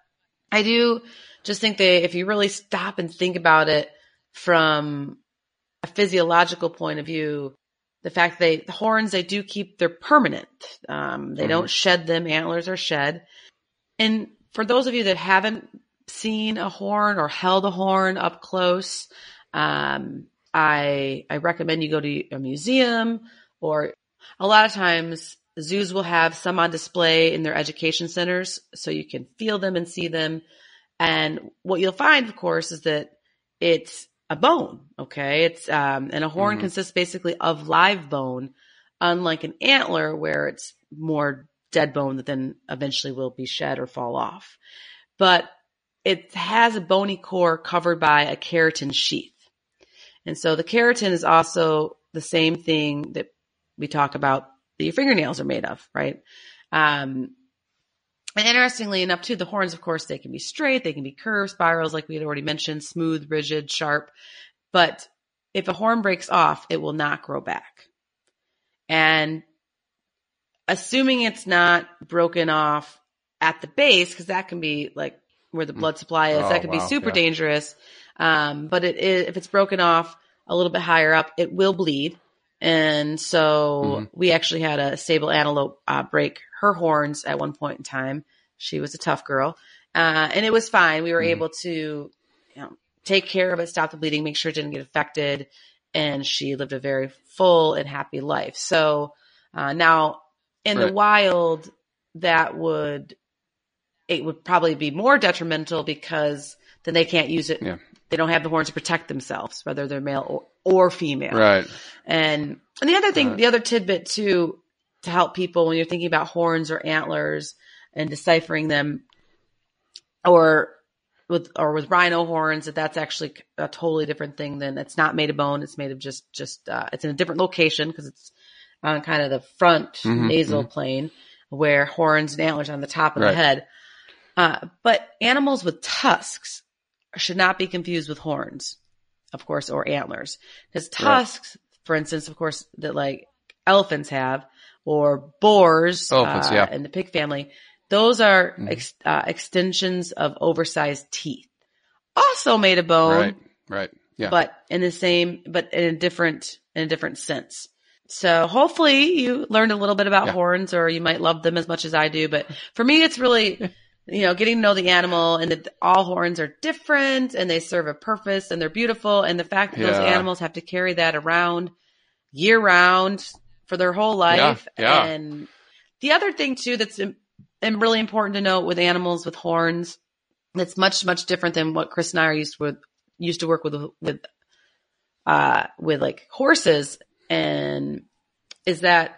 I do just think that if you really stop and think about it from a physiological point of view, the fact they the horns they do keep they're permanent. Um, they Mhm. don't shed them. Antlers are shed. And for those of you that haven't seen a horn or held a horn up close, um, I I recommend you go to a museum or a lot of times zoos will have some on display in their education centers so you can feel them and see them. And what you'll find, of course, is that it's a bone. Okay. It's, um, and a horn Mhm. consists basically of live bone, unlike an antler where it's more dead bone that then eventually will be shed or fall off. But it has a bony core covered by a keratin sheath. And so the keratin is also the same thing that we talk about that your fingernails are made of, right? Um, and interestingly enough, too, the horns, of course, they can be straight, they can be curved, spirals, like we had already mentioned, smooth, rigid, sharp. But if a horn breaks off, it will not grow back. And assuming it's not broken off at the base, because that can be like where the blood supply is, Oh, that could be super yeah. dangerous. Um, but it is, if it's broken off a little bit higher up, it will bleed. And so Mhm. we actually had a sable antelope uh, break her horns at one point in time. She was a tough girl, uh, and it was fine. We were Mhm. able to, you know, take care of it, stop the bleeding, make sure it didn't get affected, and she lived a very full and happy life. So uh, now in the wild, that would it would probably be more detrimental because then they can't use it. Yeah. They don't have the horns to protect themselves, whether they're male or, or female. Right. And and the other thing, Right. the other tidbit too, to help people when you're thinking about horns or antlers and deciphering them, or with or with rhino horns, that that's actually a totally different thing. Than it's not made of bone; it's made of just just uh, it's in a different location because it's on kind of the front Mhm, nasal plane, where horns and antlers are on the top of Right. the head. Uh, but animals with tusks should not be confused with horns, of course, or antlers. Because tusks, for instance, of course, that like elephants have, or boars Elephants, uh, yeah. in the pig family, those are Mhm. ex- uh, extensions of oversized teeth, also made of bone, Right. Right. Yeah. but in the same, but in a different, in a different sense. So hopefully you learned a little bit about Yeah. horns or you might love them as much as I do. But for me, it's really, [laughs] you know, getting to know the animal and that all horns are different and they serve a purpose and they're beautiful. And the fact that those animals have to carry that around year round for their whole life. yeah. And the other thing too, that's and really important to note with animals with horns, that's much, much different than what Chris and I are used with, used to work with, with, uh, with like horses and is that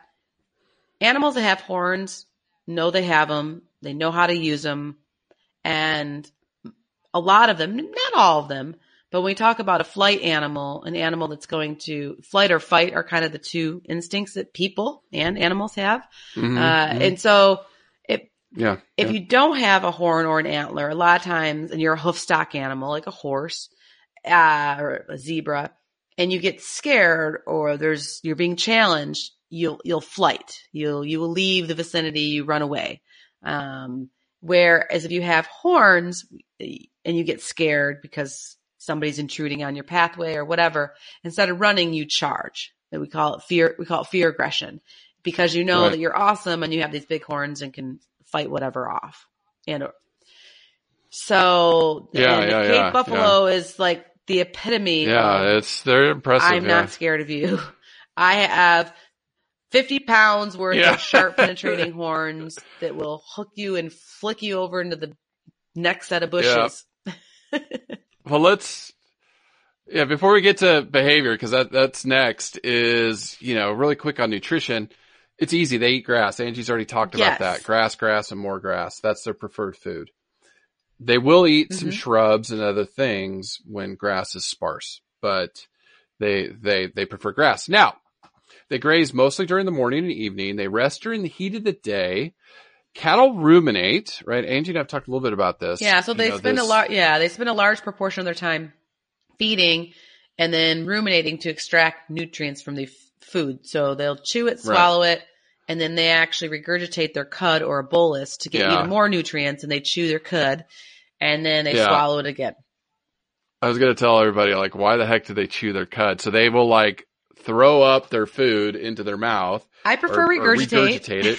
animals that have horns know they have them, they know how to use them, and a lot of them, not all of them, but when we talk about a flight animal, an animal that's going to flight or fight are kind of the two instincts that people and animals have. Mhm, Uh, mhm. and so if, yeah. if yeah. you don't have a horn or an antler, a lot of times, and you're a hoof stock animal like a horse uh, or a zebra, and you get scared or there's you're being challenged, you'll you'll flight. You'll you will leave the vicinity. You run away. Um, whereas if you have horns and you get scared because somebody's intruding on your pathway or whatever, instead of running, you charge. And we call it fear. We call it fear aggression because you know Right. that you're awesome and you have these big horns and can fight whatever off. And so, Yeah, and yeah, the Cape yeah, Buffalo is like the epitome. Yeah, of, it's they're impressive. I'm yeah. not scared of you. [laughs] I have 50 pounds worth Yeah. of sharp [laughs] penetrating horns that will hook you and flick you over into the next set of bushes. [laughs] Well, let's yeah. Before we get to behavior, because that that's next is you know really quick on nutrition. It's easy. They eat grass. Angie's already talked Yes. about that. Grass, grass, and more grass. That's their preferred food. They will eat some Mhm. shrubs and other things when grass is sparse, but they they they prefer grass. Now, they graze mostly during the morning and evening. They rest during the heat of the day. Cattle ruminate, right? Angie and I've talked a little bit about this. Yeah, so You they know, spend a lot. Yeah, they spend a large proportion of their time feeding and then ruminating to extract nutrients from the food. So they'll chew it, swallow it, and then they actually regurgitate their cud or a bolus to get Yeah. even more nutrients and they chew their cud and then they Yeah. swallow it again. I was gonna tell everybody like, why the heck do they chew their cud? So they will like throw up their food into their mouth. I prefer or- or regurgitate. regurgitate it.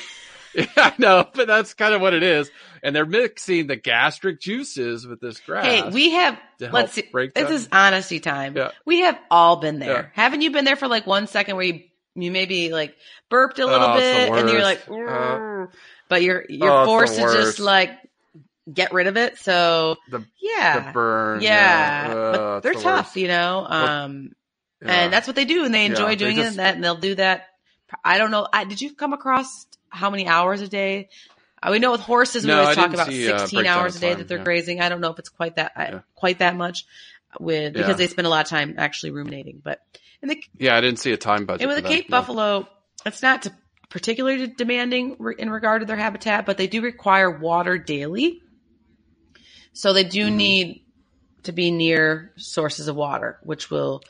[laughs] yeah, I know, but that's kind of what it is. And they're mixing the gastric juices with this grass. Hey, we have let's see. break This down- is honesty time. Yeah. We have all been there. Yeah. Haven't you been there for like one second where you you maybe like burped a little Oh, bit and you're like. Uh, but you're you're oh, forced to just like get rid of it. So The- yeah, the burn. yeah, Uh, but they're the tough, worst. you know. Um, Yeah. and that's what they do, and they enjoy Yeah, they doing just- it. That and they'll do that. I don't know. I, did you come across how many hours a day? Uh, we know with horses, we always I talk about see, uh, 16 breakdown hours a day time, that they're yeah. grazing. I don't know if it's quite that uh, quite that much with because they spend a lot of time actually ruminating. But in the yeah, I didn't see a time budget. and with the Cape no. buffalo, it's not to particularly demanding in regard to their habitat, but they do require water daily. So they do Mhm. need to be near sources of water, which will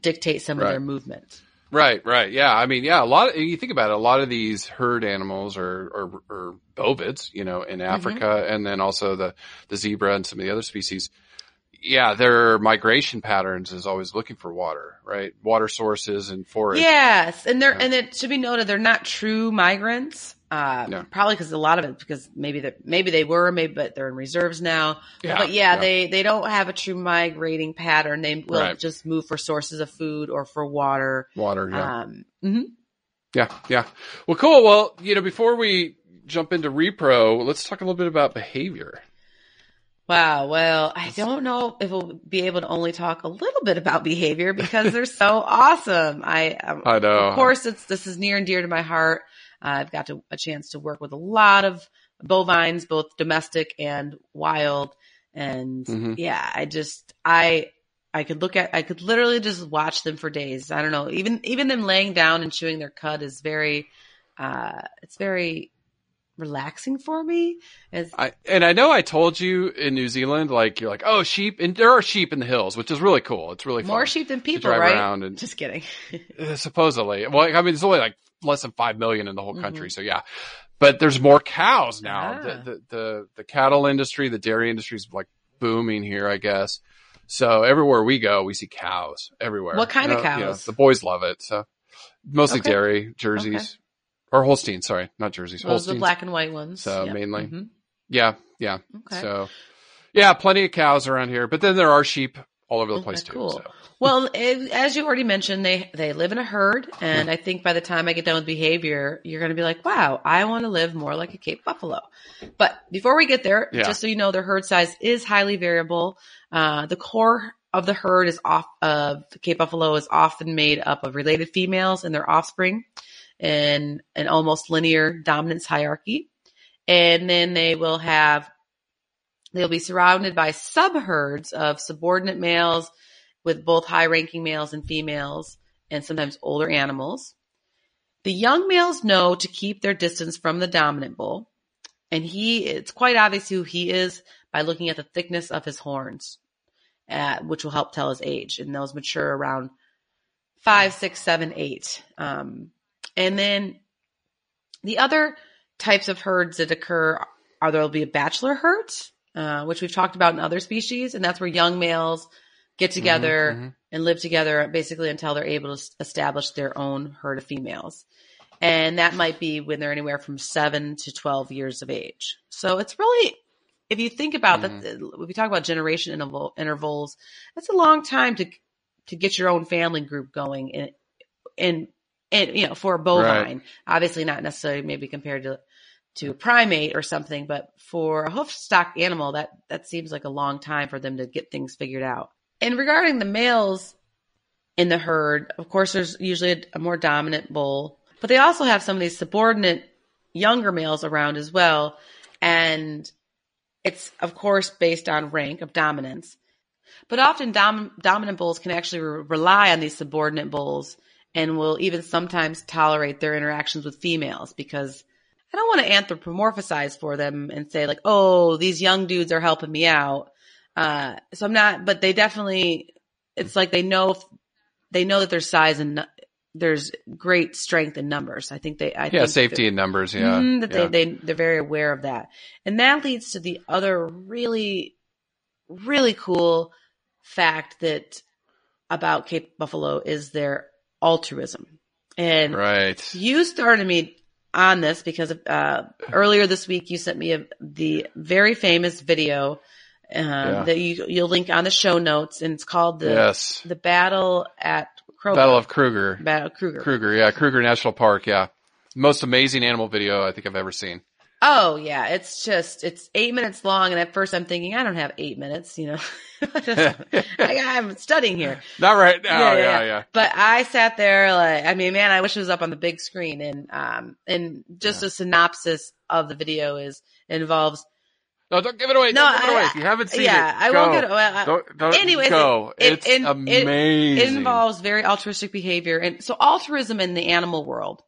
dictate some of their movement. Right, right. Yeah. I mean, yeah, a lot of, you think about it, a lot of these herd animals are, are, are bovids, you know, in mm-hmm. Africa and then also the, the zebra and some of the other species. Yeah, their migration patterns is always looking for water, right? Water sources and forage. Yes, and they're Yeah. and it should be noted they're not true migrants. Uh, No. Probably because a lot of it because maybe that maybe they were maybe but they're in reserves now. Yeah, but yeah, yeah. they they don't have a true migrating pattern. They will Right. just move for sources of food or for water. Water, yeah. Um, mhm. Yeah, yeah. Well, cool. Well, you know, before we jump into repro, let's talk a little bit about behavior. Wow. Well, I don't know if we'll be able to only talk a little bit about behavior because they're so [laughs] awesome. I, um, I know. of course, it's this is near and dear to my heart. I've got to, a chance to work with a lot of bovines, both domestic and wild, and Mhm. yeah, I just I I could look at I could literally just watch them for days. I don't know, even even them laying down and chewing their cud is very, uh, it's very relaxing for me. It's, I, and I know I told you in New Zealand, like, you're like, oh, sheep, and there are sheep in the hills, which is really cool. It's really more fun sheep than people, right? around and Just kidding. [laughs] Supposedly. Well, I mean, it's only like less than five million in the whole Mm-hmm. country, so yeah. But there's more cows now. Ah. The, the the the cattle industry, the dairy industry is like booming here, I guess. So everywhere we go, we see cows everywhere. What kind You of know, you know, cows? the boys love it. So mostly Okay. dairy, jerseys, or Holstein. Sorry, not jerseys. Those are Holsteins. the black and white ones. So Yep. mainly. Mhm. Yeah, yeah. Okay. So yeah, plenty of cows around here, but then there are sheep all over the Okay, place too. cool. So. Well, it, as you already mentioned, they they live in a herd, and I think by the time I get done with behavior, you're going to be like, "Wow, I want to live more like a Cape buffalo." But before we get there, Yeah. just so you know, their herd size is highly variable. Uh, the core of the herd is off of Cape buffalo is often made up of related females and their offspring, in an almost linear dominance hierarchy, and then they will have they'll be surrounded by subherds of subordinate males with both high ranking males and females and sometimes older animals. The young males know to keep their distance from the dominant bull. And he, it's quite obvious who he is by looking at the thickness of his horns, uh, which will help tell his age. And those mature around five, six, seven, eight. Um, and then the other types of herds that occur are there'll be a bachelor herd, uh, which we've talked about in other species. And that's where young males get mm-hmm, together mhm. and live together basically until they're able to establish their own herd of females. And that might be when they're anywhere from seven to 12 years of age. So it's really, if you think about that, mm-hmm. if we talk about generation interval, intervals, that's a long time to, to get your own family group going and, and, in you know, for a bovine. Obviously not necessarily maybe compared to, to a primate or something, but for a hoof stock animal, that, that seems like a long time for them to get things figured out. And regarding the males in the herd, of course, there's usually a, more dominant bull, but they also have some of these subordinate younger males around as well. And it's, of course, based on rank of dominance. But often dom- dominant bulls can actually re- rely on these subordinate bulls and will even sometimes tolerate their interactions with females because I don't want to anthropomorphize for them and say like, oh, these young dudes are helping me out. Uh, so I'm not, but they definitely, it's like they know, they know that their size and there's great strength in numbers. I think they, I Yeah, safety in numbers. Yeah. Mhm, that yeah. they, they they're very aware of that, and that leads to the other really, really cool fact that about Cape Buffalo is their altruism, and right. you started me on this because of, uh, earlier this week you sent me a, the very famous video um, Yeah. that you you'll link on the show notes, and it's called the yes. the battle at Kruger. Battle of Kruger. Battle of Kruger. Kruger. Yeah. Kruger National Park. Yeah. Most amazing animal video I think I've ever seen. Oh yeah, it's just it's eight minutes long, and at first I'm thinking I don't have eight minutes, you know. [laughs] [laughs] I, I'm studying here, Not right now. Yeah. Yeah. But I sat there like, I mean, man, I wish it was up on the big screen. And um, and just Yeah. a synopsis of the video is involves. No, don't give it away. No, don't give it I- away. If you haven't seen yeah, it, yeah, I won't get. Well, I- Don't, don't Anyways, go. it- it's it- it- amazing. It involves very altruistic behavior. And so altruism in the animal world,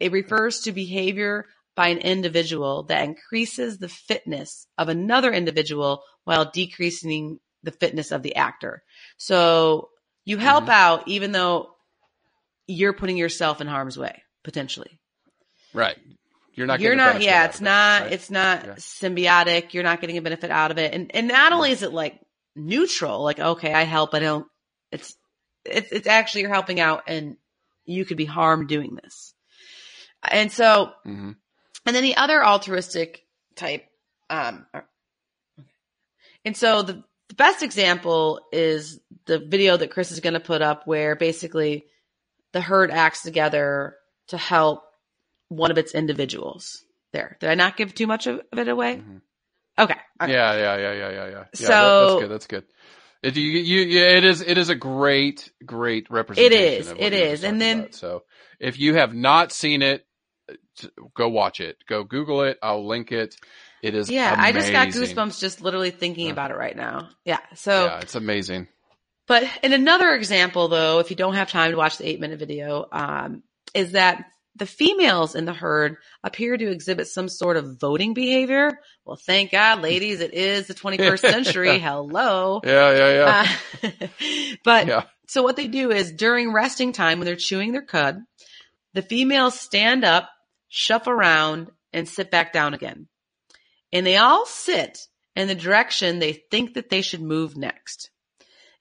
it refers to behavior by an individual that increases the fitness of another individual while decreasing the fitness of the actor. So you help Mhm. out even though you're putting yourself in harm's way, potentially. right. You're not. You're not, yeah, it's it, not, right? it's not Yeah. symbiotic. You're not getting a benefit out of it. And, and not only is it like neutral, like, okay, I help, I don't, it's, it's, it's actually you're helping out and you could be harmed doing this. And so, Mhm. and then the other altruistic type, um, and so the, the best example is the video that Chris is going to put up where basically the herd acts together to help one of its individuals. There. Did I not give too much of of it away? Mhm. Okay. All right. Yeah, yeah, yeah, yeah, yeah, yeah. yeah So- that, that's good. That's good. It, you, you, yeah, it is. It is a great, great representation. is, of what it you were is. just And then- about. so if you have not seen it, go watch it. Go Google it. I'll link it. It is. Yeah, I just got goosebumps just literally thinking about it right now. Yeah. So Yeah, it's amazing. But in another example, though, if you don't have time to watch the eight minute video, um, is that the females in the herd appear to exhibit some sort of voting behavior. Well, thank God, ladies, it is the 21st [laughs] century. Hello. Yeah, yeah, yeah. Uh, [laughs] but yeah. so what they do is during resting time when they're chewing their cud, the females stand up, shuffle around, and sit back down again. And they all sit in the direction they think that they should move next.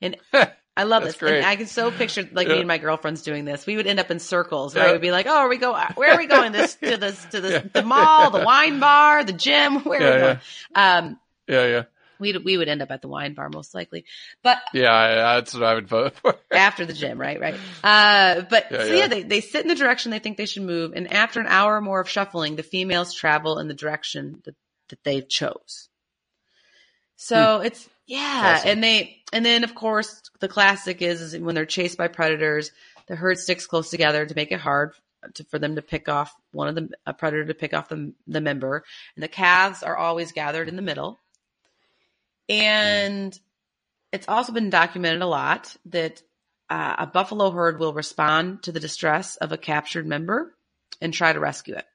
And [laughs] I love That's this. great. And I can so picture like me and my girlfriends doing this. We would end up in circles, Yeah. We'd be like, "Oh, are we go? Where are we going? This to [laughs] this to this Yeah. the mall, the wine bar, the gym? [laughs] Where are we Yeah, going?" Um, Yeah, yeah. we we would end up at the wine bar most likely, but Yeah, that's what I would vote for. [laughs] after the gym, right? Right. Uh, but Yeah, so yeah. yeah, they, they sit in the direction they think they should move. And after an hour or more of shuffling, the females travel in the direction that, that they chose. So it's, yeah. Awesome. And they, and then of course the classic is, is when they're chased by predators, the herd sticks close together to make it hard to, for them to pick off one of the, a predator to pick off the, the member. And the calves are always gathered in the middle. And it's also been documented a lot that uh, a buffalo herd will respond to the distress of a captured member and try to rescue it.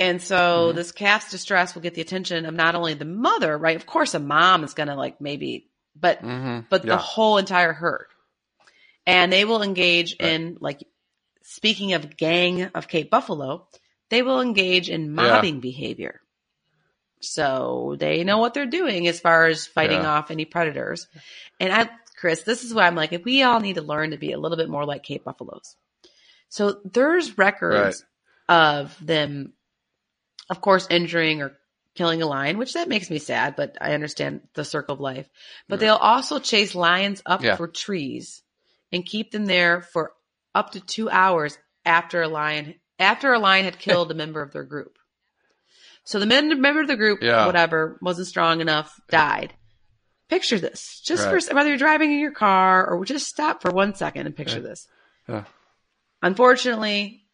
And so Mhm. this calf's distress will get the attention of not only the mother, right? Of course, a mom is going to like maybe, but hmm but Yeah. the whole entire herd. And they will engage Right. in like speaking of gang of Cape Buffalo, they will engage in mobbing behavior. So they know what they're doing as far as fighting Yeah. off any predators. And I, Chris, this is why I'm like, we all need to learn to be a little bit more like Cape Buffaloes. So there's records of them, of course, injuring or killing a lion, which that makes me sad, but I understand the circle of life. But Right. they'll also chase lions up Yeah. for trees and keep them there for up to two hours after a lion after a lion had killed a member of their group. So the men, member of the group, Yeah. whatever, wasn't strong enough, died. Picture this, just Right. for whether you're driving in your car or just stop for one second and picture this. Unfortunately,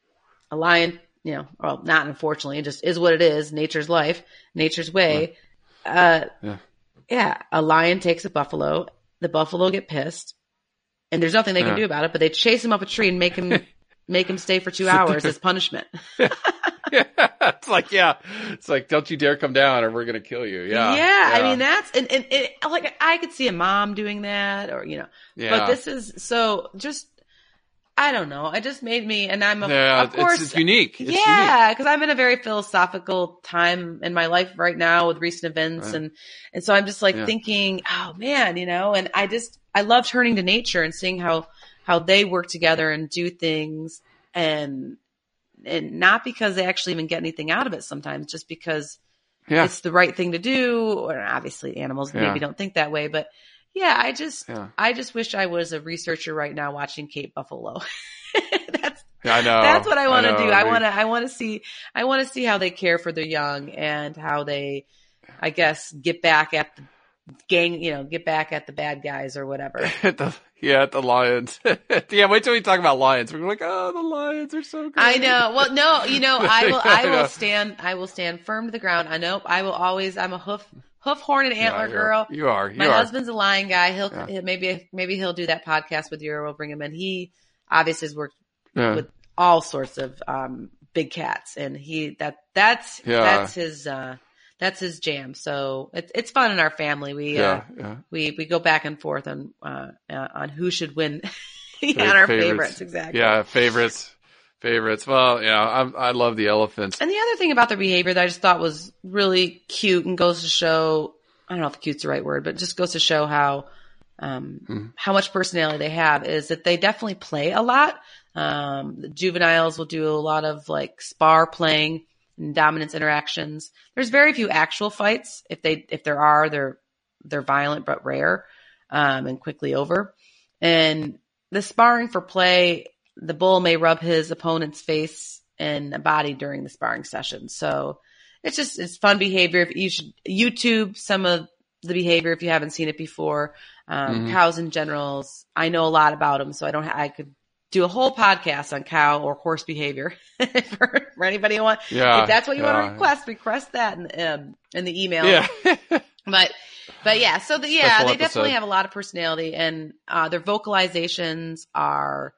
a lion, you know, well, not unfortunately, it just is what it is. Nature's life, nature's way. Uh, Yeah. yeah, a lion takes a buffalo. The buffalo get pissed, and there's nothing they can Yeah. do about it. But they chase him up a tree and make him [laughs] make him stay for two hours as punishment. [laughs] yeah. It's like, yeah. It's like, don't you dare come down or we're going to kill you. Yeah. yeah, I mean that's and, and, and like I could see a mom doing that, or you know, yeah. But this is so just I don't know. It just made me, and I'm a, yeah, of course, it's, it's unique. It's yeah, because I'm in a very philosophical time in my life right now with recent events, Right. and and so I'm just like Yeah. thinking, oh man, you know, and I just I love turning to nature and seeing how how they work together and do things, and and not because they actually even get anything out of it sometimes, just because. Yeah. it's the right thing to do. Or obviously, animals maybe don't think that way, but yeah, I just Yeah. I just wish I was a researcher right now watching Cape Buffalo. [laughs] That's I know. that's what I want to do. I want to I want to see I want to see how they care for their young and how they I guess get back at the gang, you know, get back at the bad guys or whatever. [laughs] the, yeah, at the Lions. [laughs] yeah, wait till we talk about Lions. We're like, oh, the Lions are so good. I know. Well, no, you know, I will I I will stand I will stand firm to the ground. I know I will always I'm a hoof hoof horn and Yeah, antler you're- girl. You are. You My are. husband's a lion guy. He'll Yeah. he'll- maybe maybe he'll do that podcast with you or we'll bring him in. He obviously has worked yeah. with all sorts of um big cats and he that that's Yeah. that's his uh that's his jam. So it's it's fun in our family. We uh yeah, yeah. we we go back and forth on uh, uh on who should win [laughs] yeah, on our favorites. favorites, exactly. Yeah, favorites. Favorites. Well, yeah, I, I love the elephants. And the other thing about their behavior that I just thought was really cute and goes to show I don't know if cute's the right word, but just goes to show how um, Mhm. how much personality they have is that they definitely play a lot. Um, the juveniles will do a lot of like spar playing and dominance interactions. There's very few actual fights. If they if there are, they're they're violent but rare um, and quickly over. And the sparring for play, the bull may rub his opponent's face and body during the sparring session. So it's just it's fun behavior. If you should YouTube some of the behavior if you haven't seen it before. Um, Mhm. Cows in generals, I know a lot about them, so I don't. Ha- I could do a whole podcast on cow or horse behavior for, [laughs] for anybody who want. Yeah. if that's what you want to request, request that in, um, in the email. Yeah. [laughs] But but yeah, so the, yeah, Special they definitely have a lot of personality, and uh, their vocalizations are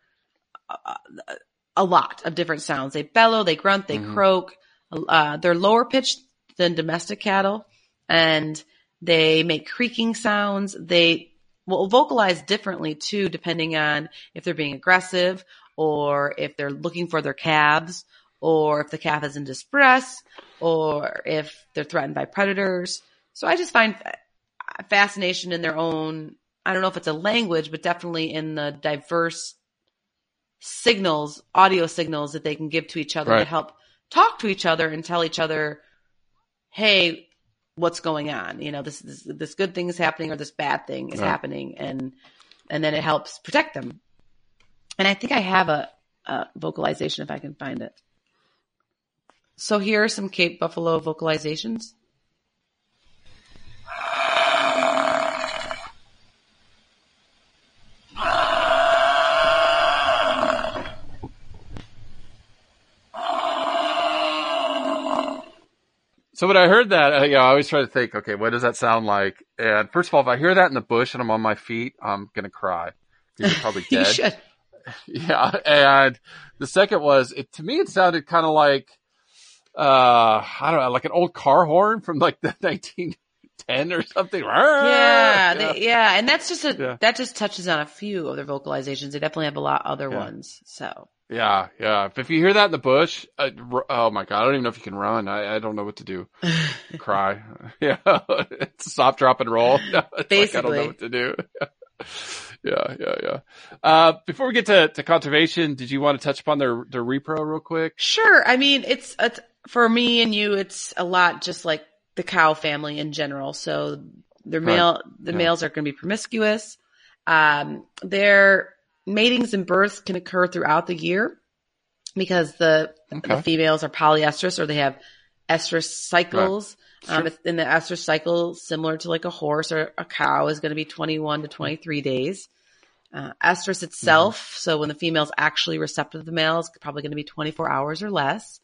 a lot of different sounds. They bellow, they grunt, they Mhm. croak. Uh, they're lower pitched than domestic cattle, and they make creaking sounds. They will vocalize differently too, depending on if they're being aggressive or if they're looking for their calves or if the calf is in distress or if they're threatened by predators. So I just find fascination in their own, I don't know if it's a language, but definitely in the diverse signals, audio signals that they can give to each other to help talk to each other and tell each other, Hey, what's going on? You know, this, this, this good thing is happening or this bad thing is Right. happening. And, and then it helps protect them. And I think I have a, a vocalization if I can find it. So here are some Cape Buffalo vocalizations. So when I heard that, uh, yeah, I always try to think, okay, what does that sound like? And first of all, if I hear that in the bush and I'm on my feet, I'm gonna cry. You're [laughs] probably You dead. should. [laughs] Yeah, and the second was it to me. It sounded kind of like uh, I don't know, like an old car horn from like the [laughs] 1910 or something. Yeah, they, yeah, and that's just a Yeah. that just touches on a few of their vocalizations. They definitely have a lot other Yeah. ones. So yeah, yeah. If you hear that in the bush, uh, oh my god, I don't even know if you can run. I, I don't know what to do. [laughs] Cry. [laughs] Yeah, it's stop, drop, and roll. [laughs] It's like, I don't know what to do. yeah, yeah, yeah. Uh, before we get to, to conservation, did you want to touch upon their their repro real quick? sure, I mean it's, it's for me and you. It's a lot just like the cow family in general. So the Right. male the Yeah. males are going to be promiscuous. Um, their matings and births can occur throughout the year because the Okay. the females are polyestrous or they have estrus cycles. Um, Sure. it's in the estrus cycle, similar to like a horse or a cow, is going to be 21 to 23 days. Uh, estrus itself, Mm-hmm. so when the female's actually receptive to the male, is probably going to be 24 hours or less.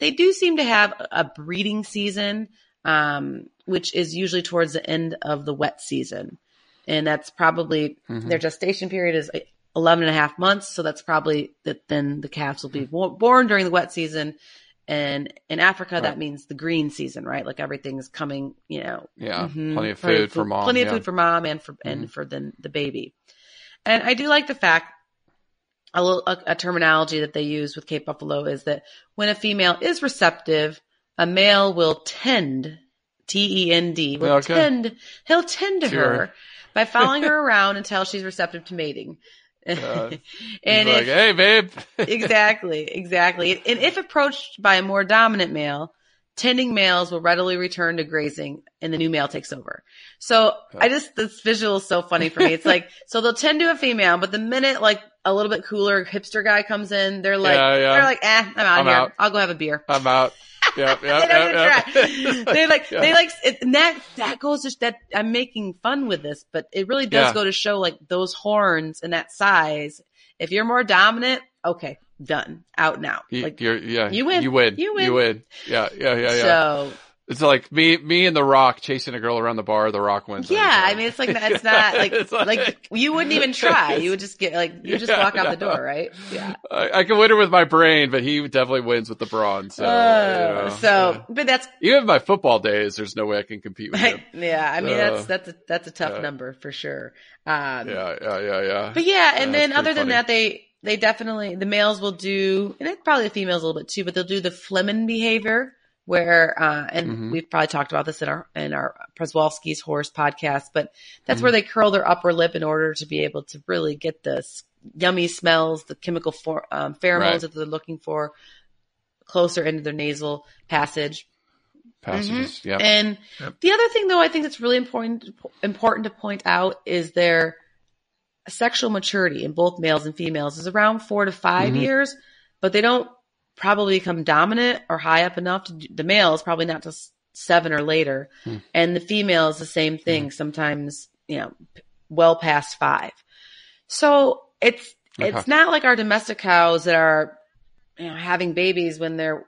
They do seem to have a breeding season, um, which is usually towards the end of the wet season. And that's probably Mhm. their gestation period is 11 and a half months. So that's probably that then the calves will be born during the wet season. And in Africa, that means the green season, right? Like everything's coming, you know, Yeah, Mhm. plenty of food for mom. Plenty of yeah. Mm-hmm. food for mom and for and for the the baby. And I do like the fact a, little, a, a terminology that they use with Cape Buffalo is that when a female is receptive, a male will tend, T E N D, will Okay. tend, he'll tend to Sure. her by following her [laughs] around until she's receptive to mating. Uh, [laughs] and He's like, hey, babe. [laughs] exactly, exactly. And if approached by a more dominant male, tending males will readily return to grazing and the new male takes over. So I just, this visual is so funny for me. It's like, [laughs] so they'll tend to a female, but the minute like a little bit cooler hipster guy comes in, they're like, Yeah, yeah. they're like, eh, I'm out I'm here. out. I'll go have a beer. I'm out. Yep, [laughs] they yep, don't yep, even yep. try. they like, Yeah. they like, it, and that, that goes to, that I'm making fun with this, but it really does Yeah. go to show like those horns and that size. If you're more dominant, okay, done, out now. You, like, you're, yeah, you win. You win. You win. You win. Yeah, yeah, yeah, yeah. so it's like me, me and The Rock chasing a girl around the bar. The Rock wins. yeah. I mean, it's like, it's [laughs] not like, It's like, you wouldn't even [laughs] try. You would just get like, you just Yeah, walk out the door, right? Yeah. I, I can win her with my brain, but he definitely wins with the brawn. So, Uh, you know, so, yeah. but that's even in my football days, there's no way I can compete with him. [laughs] yeah. I mean, Uh, that's that's a that's a tough yeah. number for sure. Um, yeah, yeah, yeah, yeah. But yeah, and then other than funny. that, they they definitely the males will do, and it, probably the females a little bit too, but they'll do the flehmen behavior, where uh, and Mhm. we've probably talked about this in our in our Przewalski's horse podcast, but that's Mm-hmm. where they curl their upper lip in order to be able to really get the yummy smells, the chemical for, um, pheromones Right. that they're looking for closer into their nasal passage. Passages. Yeah. And Yep. the other thing, though, I think that's really important important to point out is their sexual maturity in both males and females is around four to 5 Mhm. years, but they don't probably become dominant or high up enough to the males probably not s- seven or later, Hmm. and the female is the same thing. Sometimes you know, well past five. So it's it's not like our domestic cows that are you know having babies when they're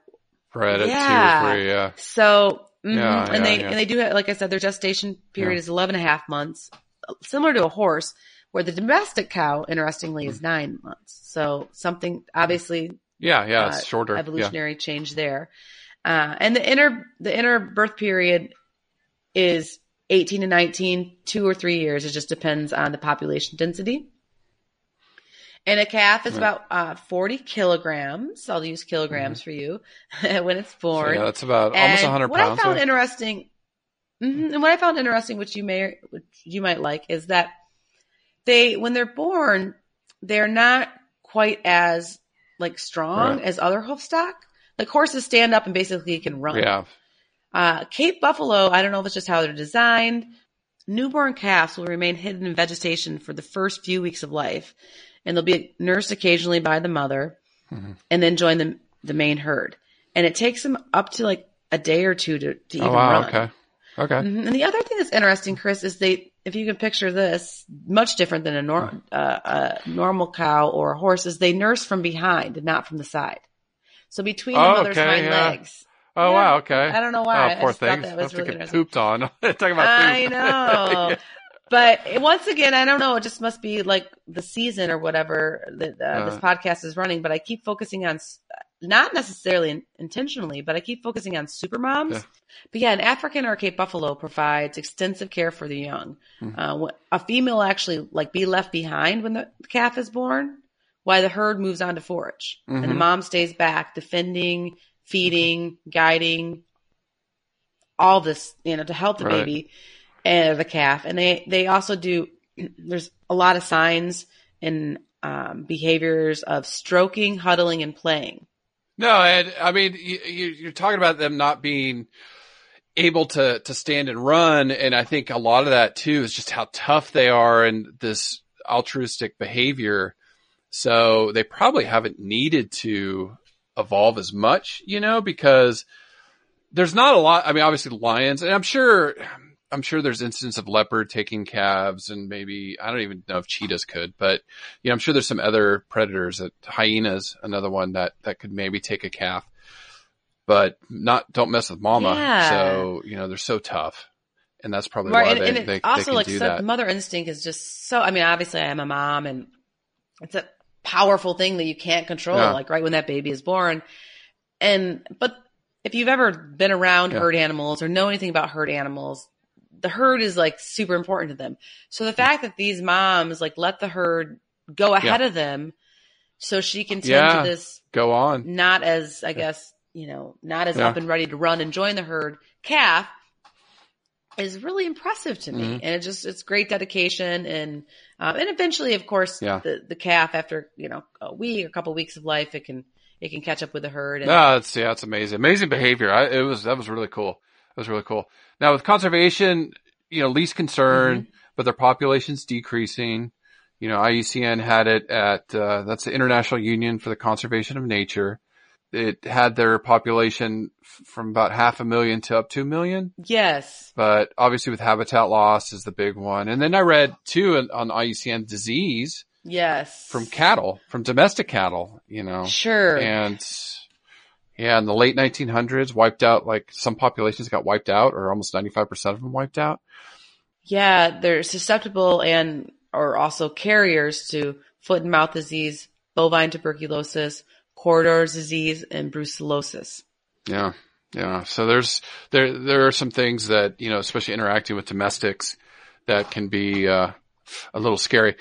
Right at Yeah. two or three. Yeah. so, mhm, Yeah, and yeah, they yeah. and they do have, like I said, their gestation period is 11 and a half months, similar to a horse, where the domestic cow, interestingly, Hmm. is nine months. So something obviously Yeah. Yeah. uh, It's shorter. Yeah. evolutionary change there. Uh, and the inner the inner birth period is 18 to 19, two or three years. It just depends on the population density. And a calf is Right. about uh, 40 kilograms. I'll use kilograms for you [laughs] when it's Mm-hmm. So, born. yeah, that's about almost And 100 what pounds. I found yeah. interesting, Mhm, and what I found interesting, which you may, which you might like, is that they, when they're born, they're not quite as like strong Right. as other Hoofstock. Like horses stand up and basically can run. yeah. Uh, Cape Buffalo, I don't know if it's just how they're designed. Newborn calves will remain hidden in vegetation for the first few weeks of life, and they'll be nursed occasionally by the mother, Mhm. and then join the the main herd. And it takes them up to like a day or two to, to even Oh wow. run. Okay. Okay. Mhm. And the other thing that's interesting, Chris, is they, if you can picture this, much different than a, nor- uh, a normal cow or a horse, is they nurse from behind and not from the side. So between the Oh, mother's okay, hind yeah. legs. Oh Yeah. wow. Okay. I don't know why. Oh, poor I thought that was to really get pooped on. [laughs] Talking about I know. [laughs] Yeah. But it- once again, I don't know. It just must be like the season or whatever that uh, this Uh. podcast is running. But I keep focusing on, not necessarily in- intentionally, but I keep focusing on super moms. Yeah. But yeah, an African or Cape Buffalo provides extensive care for the young. Mhm. Uh, a female actually like be left behind when the calf is born, while the herd moves on to forage, and the Mhm. mom stays back, defending, feeding, guiding, all this, you know, to help the Right. baby and the calf. And they they also do. [clears throat] There's a lot of signs and um, behaviors of stroking, huddling, and playing. No, and I mean, you, you're talking about them not being able to to stand and run, and I think a lot of that too is just how tough they are and this altruistic behavior. So they probably haven't needed to evolve as much, you know, because there's not a lot. I mean, obviously lions, and I'm sure. I'm sure there's instances of leopard taking calves and maybe, I don't even know if cheetahs could, but you know, I'm sure there's some other predators that hyenas, another one that, that could maybe take a calf, but not, don't mess with mama. Yeah. So, you know, they're so tough. And that's probably Right, why and, they, and they, they also can like so, that. mother instinct is just so. I mean, obviously, I am a mom, and it's a powerful thing that you can't control. Yeah. Like right when that baby is born, and but if you've ever been around Yeah. herd animals or know anything about herd animals, the herd is like super important to them. So the fact that these moms like let the herd go ahead of them so she can tend Yeah. to this Go on. not as I guess you know not as Yeah. up and ready to run and join the herd calf is really impressive to me, Mhm. and it just it's great dedication and um, and eventually, of course, Yeah. the the calf after you know a week or a couple weeks of life, it can it can catch up with the herd. And, No, it's yeah, it's amazing. Amazing behavior. I, it was that was really cool. That was really cool. Now with conservation, you know, least concern, Mm-hmm. but their population's decreasing. You know, IUCN had it at uh, that's the International Union for the Conservation of Nature. It had their population f- from about half a million to up to a million, yes, but obviously with habitat loss is the big one. And then I read too on- on IUCN disease yes, from cattle, from domestic cattle. You know, sure, and yeah, in the late 1900s, wiped out like some populations got wiped out, or almost 95% of them wiped out. Yeah, they're susceptible and are also carriers to foot and mouth disease, bovine tuberculosis, corridors disease, and brucellosis. Yeah, yeah. So there's there there are some things that you know, especially interacting with domestics, that can be uh, a little scary.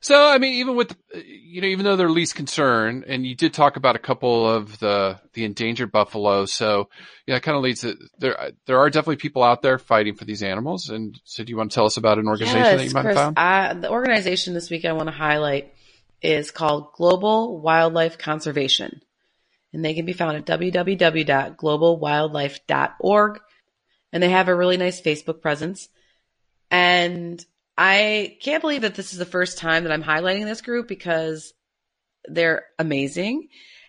So I mean, even with you know, even though they're least concern, and you did talk about a couple of the the endangered buffalo, so yeah, it kind of leads to there. There are definitely people out there fighting for these animals. And so, do you want to tell us about an organization that you might Chris, have found? I, the organization this week I want to highlight is called Global Wildlife Conservation. And they can be found at www.globalwildlife.org. And they have a really nice Facebook presence. And I can't believe that this is the first time that I'm highlighting this group because they're amazing.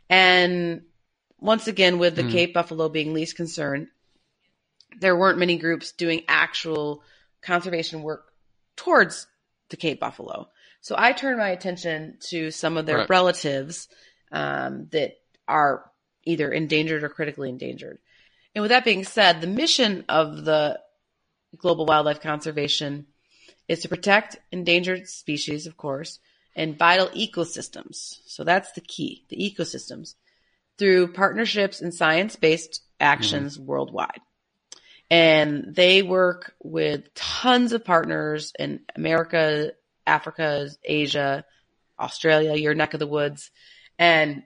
And once again, with the Hmm. Cape Buffalo being least concerned, there weren't many groups doing actual conservation work towards the Cape Buffalo. So I turned my attention to some of their Right. relatives um, that are either endangered or critically endangered. And with that being said, the mission of the Global Wildlife Conservation is to protect endangered species, of course, and vital ecosystems. So that's the key, the ecosystems, through partnerships and science based actions mm-hmm. worldwide. And they work with tons of partners in America, Africa, Asia, Australia, your neck of the woods. And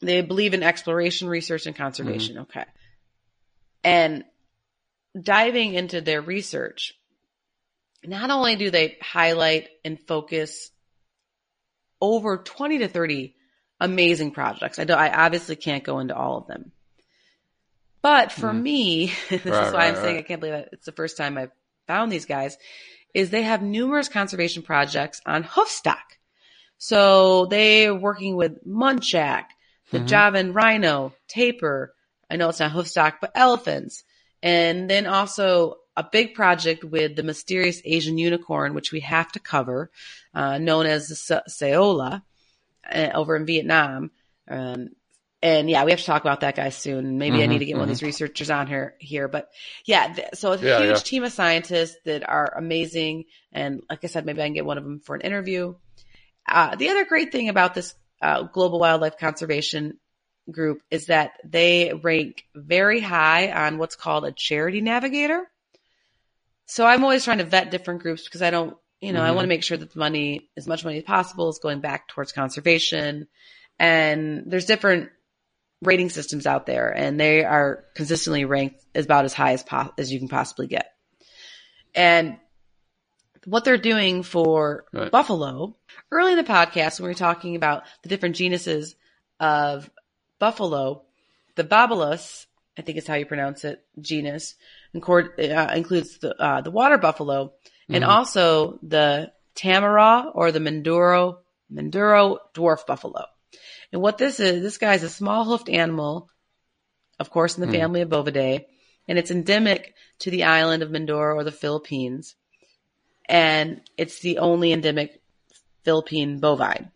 they believe in exploration, research, and conservation. Mm-hmm. Okay. And diving into their research, not only do they highlight and focus over 20 to 30 amazing projects. I, do, I obviously can't go into all of them. But for Mhm. me, [laughs] this Right, is why right, I'm saying right. I can't believe it. It's the first time I've found these guys, is they have numerous conservation projects on hoofstock. So they're working with muntjac, the Mhm. Javan rhino, tapir. I know it's not hoofstock, but elephants. And then also a big project with the mysterious Asian unicorn, which we have to cover, uh, known as the Se- saola, uh, over in Vietnam. Um, and yeah, we have to talk about that guy soon. Maybe I Mhm, need to get one of these researchers on here here. But yeah, th- so it's a Yeah, huge yeah. team of scientists that are amazing. And like I said, maybe I can get one of them for an interview. Uh, the other great thing about this uh, global wildlife conservation group is that they rank very high on what's called a charity navigator. So I'm always trying to vet different groups because I don't, you know, I Mhm. want to make sure that the money, as much money as possible, is going back towards conservation. And there's different rating systems out there, and they are consistently ranked as about as high as po- as you can possibly get. And what they're doing for Right. buffalo early in the podcast when we were talking about the different genuses of buffalo, the Bubalus, I think is how you pronounce it, genus, includes the uh, the water buffalo and Mhm. also the Tamaraw or the Mindoro Mindoro dwarf buffalo. And what this is, this guy is a small hoofed animal, of course, in the Hmm. family of Bovidae, and it's endemic to the island of Mindoro or the Philippines. And it's the only endemic Philippine bovine.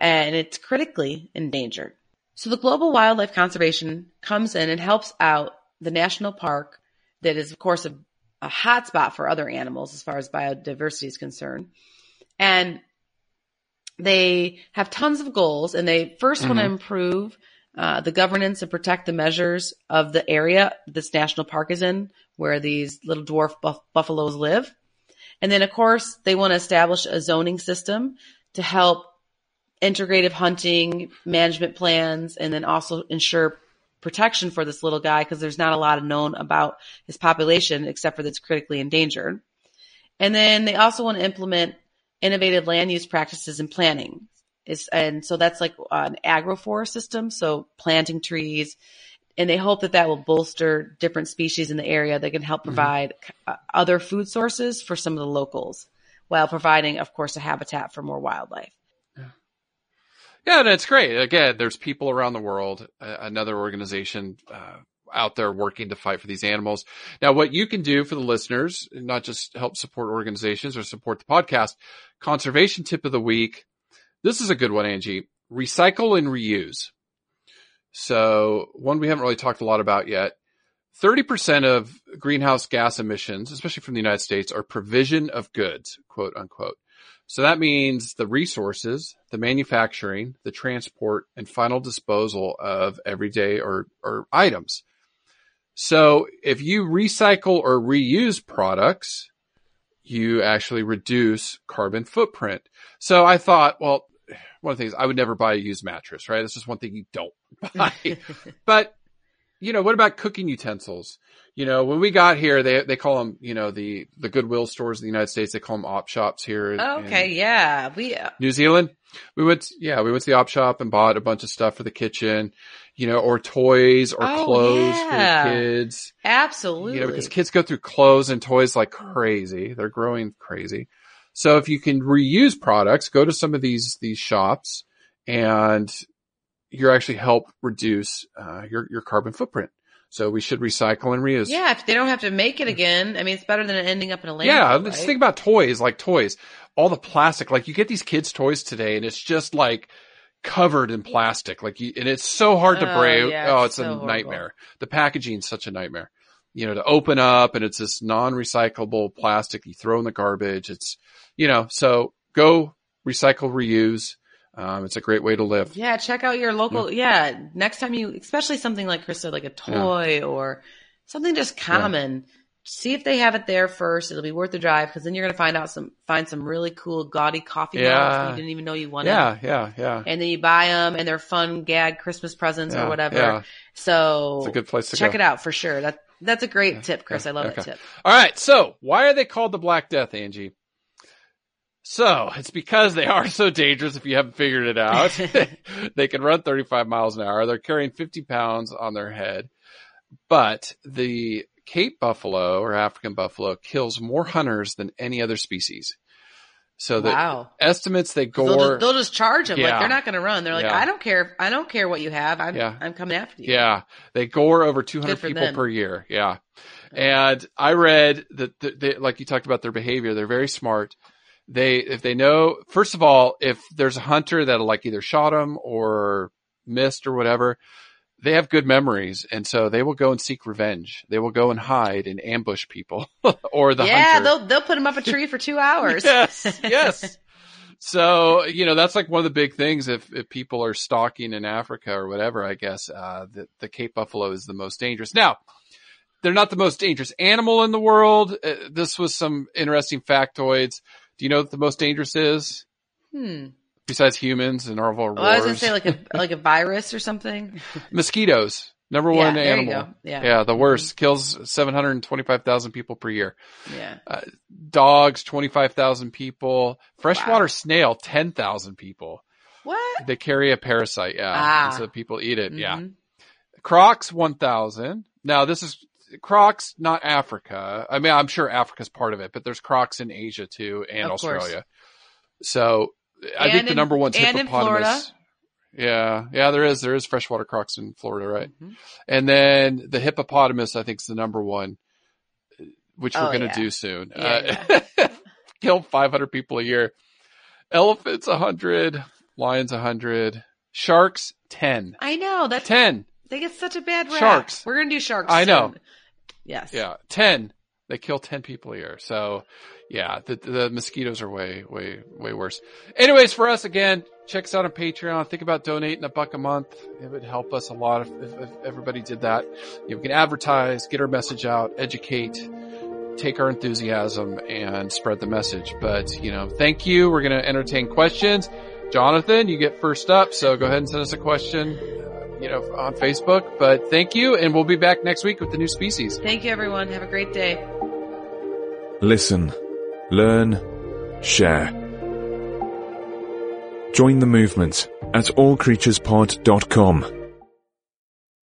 And it's critically endangered. So the Global Wildlife Conservation comes in and helps out the national park that is, of course, a, a hotspot for other animals as far as biodiversity is concerned. And they have tons of goals and they 1st want to Mhm. improve uh, the governance and protect the measures of the area this national park is in where these little dwarf buff- buffaloes live. And then of course they want to establish a zoning system to help integrative hunting management plans, and then also ensure protection for this little guy because there's not a lot known about his population except for that's critically endangered. And then they also want to implement innovative land use practices and planning. Is, and so that's like an agroforest system. So planting trees, and they hope that that will bolster different species in the area that can help Mm-hmm. provide uh, other food sources for some of the locals while providing, of course, a habitat for more wildlife. Yeah, and it's great. Again, there's people around the world, uh, another organization uh, out there working to fight for these animals. Now, what you can do for the listeners, not just help support organizations or support the podcast, conservation tip of the week. This is a good one, Angie. Recycle and reuse. So one we haven't really talked a lot about yet. 30% of greenhouse gas emissions, especially from the United States, are provision of goods, quote unquote. So that means the resources, the manufacturing, the transport, and final disposal of everyday or, or items. So if you recycle or reuse products, you actually reduce carbon footprint. So I thought, well, one of the things I would never buy a used mattress, right? That's just one thing you don't [laughs] buy. [laughs] but you know, what about cooking utensils? You know, when we got here, they they call them, you know, the the Goodwill stores in the United States. They call them op shops here. Okay, yeah, we uh, New Zealand. We went, yeah, we went to the op shop and bought a bunch of stuff for the kitchen, you know, or toys or Oh, clothes yeah. for the kids. absolutely. You know, because kids go through clothes and toys like crazy. They're growing crazy. So if you can reuse products, go to some of these, these shops and you're actually help reduce, uh, your, your carbon footprint. So we should recycle and reuse. yeah, if they don't have to make it again, I mean, it's better than ending up in a landfill. Yeah, right? let's think about toys, like toys. All the plastic, like you get these kids' toys today, and it's just like covered in plastic, like you, and it's so hard to Oh, break. yeah, oh, it's so a horrible. nightmare. The packaging's such a nightmare. You know, to open up, and it's this non-recyclable plastic you throw in the garbage. It's, you know, so go recycle, reuse. Um, it's a great way to live. Yeah, check out your local. Yeah, next time you, especially something like Chris Krista, like a toy or something just common. See if they have it there first. It'll be worth the drive because then you're gonna find out some, find some really cool gaudy coffee mugs Yeah. you didn't even know you wanted. Yeah, yeah, yeah. And then you buy them and they're fun gag Christmas presents Yeah, or whatever. yeah. So It's a good place to check go. it out for sure. That that's a great tip, Chris. I love okay. that tip. All right. So why are they called the Black Death, Angie? So it's because they are so dangerous. If you haven't figured it out, [laughs] [laughs] they can run 35 miles an hour. They're carrying 50 pounds on their head, but the Cape buffalo or African buffalo kills more hunters than any other species. So the Wow. estimates they They'll gore. just, they'll just charge them. Yeah. Like they're not going to run. They're like, Yeah. I don't care. I don't care what you have. I'm, Yeah. I'm coming after you. Yeah, they gore over 200 people them. per year. Yeah. And I read that, they, like you talked about their behavior, they're very smart. They, if they know, first of all, if there's a hunter that'll like either shot them or missed or whatever, they have good memories. And so they will go and seek revenge. They will go and hide and ambush people [laughs] or the yeah, hunter. they'll they'll put them up a tree for two [laughs] hours. Yes, [laughs] yes. So, you know, that's like one of the big things if, if people are stalking in Africa or whatever, I guess, uh, the, the Cape Buffalo is the most dangerous. Now, they're not the most dangerous animal in the world. Uh, this was some interesting factoids. Do you know what the most dangerous is? Hmm. Besides humans and wars? Well, I was gonna say like a [laughs] like a virus or something. mosquitoes. Number Yeah, one animal. Yeah. Yeah, the worst. Kills 725,000 people per year. Yeah. Dogs, 25,000 people. Freshwater snail, 10,000 people. What? They carry a parasite, yeah. Ah. So people eat it, yeah. Mhm. Crocs, 1,000. Now this is Crocs, not Africa. I mean, I'm sure Africa's part of it, but there's Crocs in Asia too and Of course. Australia. So I And think the number one's and in hippopotamus. Yeah, yeah, there is. There is freshwater crocs in Florida, right? Mhm. And then the hippopotamus, I think, is the number one, which we're Oh, going to yeah. do soon. Yeah, Uh, [laughs] kill 500 people a year. Elephants, 100. Lions, 100. Sharks, 10. I know that's 10. they get such a bad rap. Sharks. We're gonna do sharks. I know. Yes. Yeah, 10. They kill 10 people a year. So, yeah, the, the mosquitoes are way, way, way worse. Anyways, for us, again, check us out on Patreon. Think about donating a buck a month. It would help us a lot if, if, if everybody did that. You know, we can advertise, get our message out, educate, take our enthusiasm and spread the message. But, you know, thank you. We're going to entertain questions. Jonathan, you get first up. So go ahead and send us a question, you know, on Facebook. But thank you. And we'll be back next week with the new species. Thank you, everyone. Have a great day. Listen, learn, share. Join the movement at allcreaturespod.com.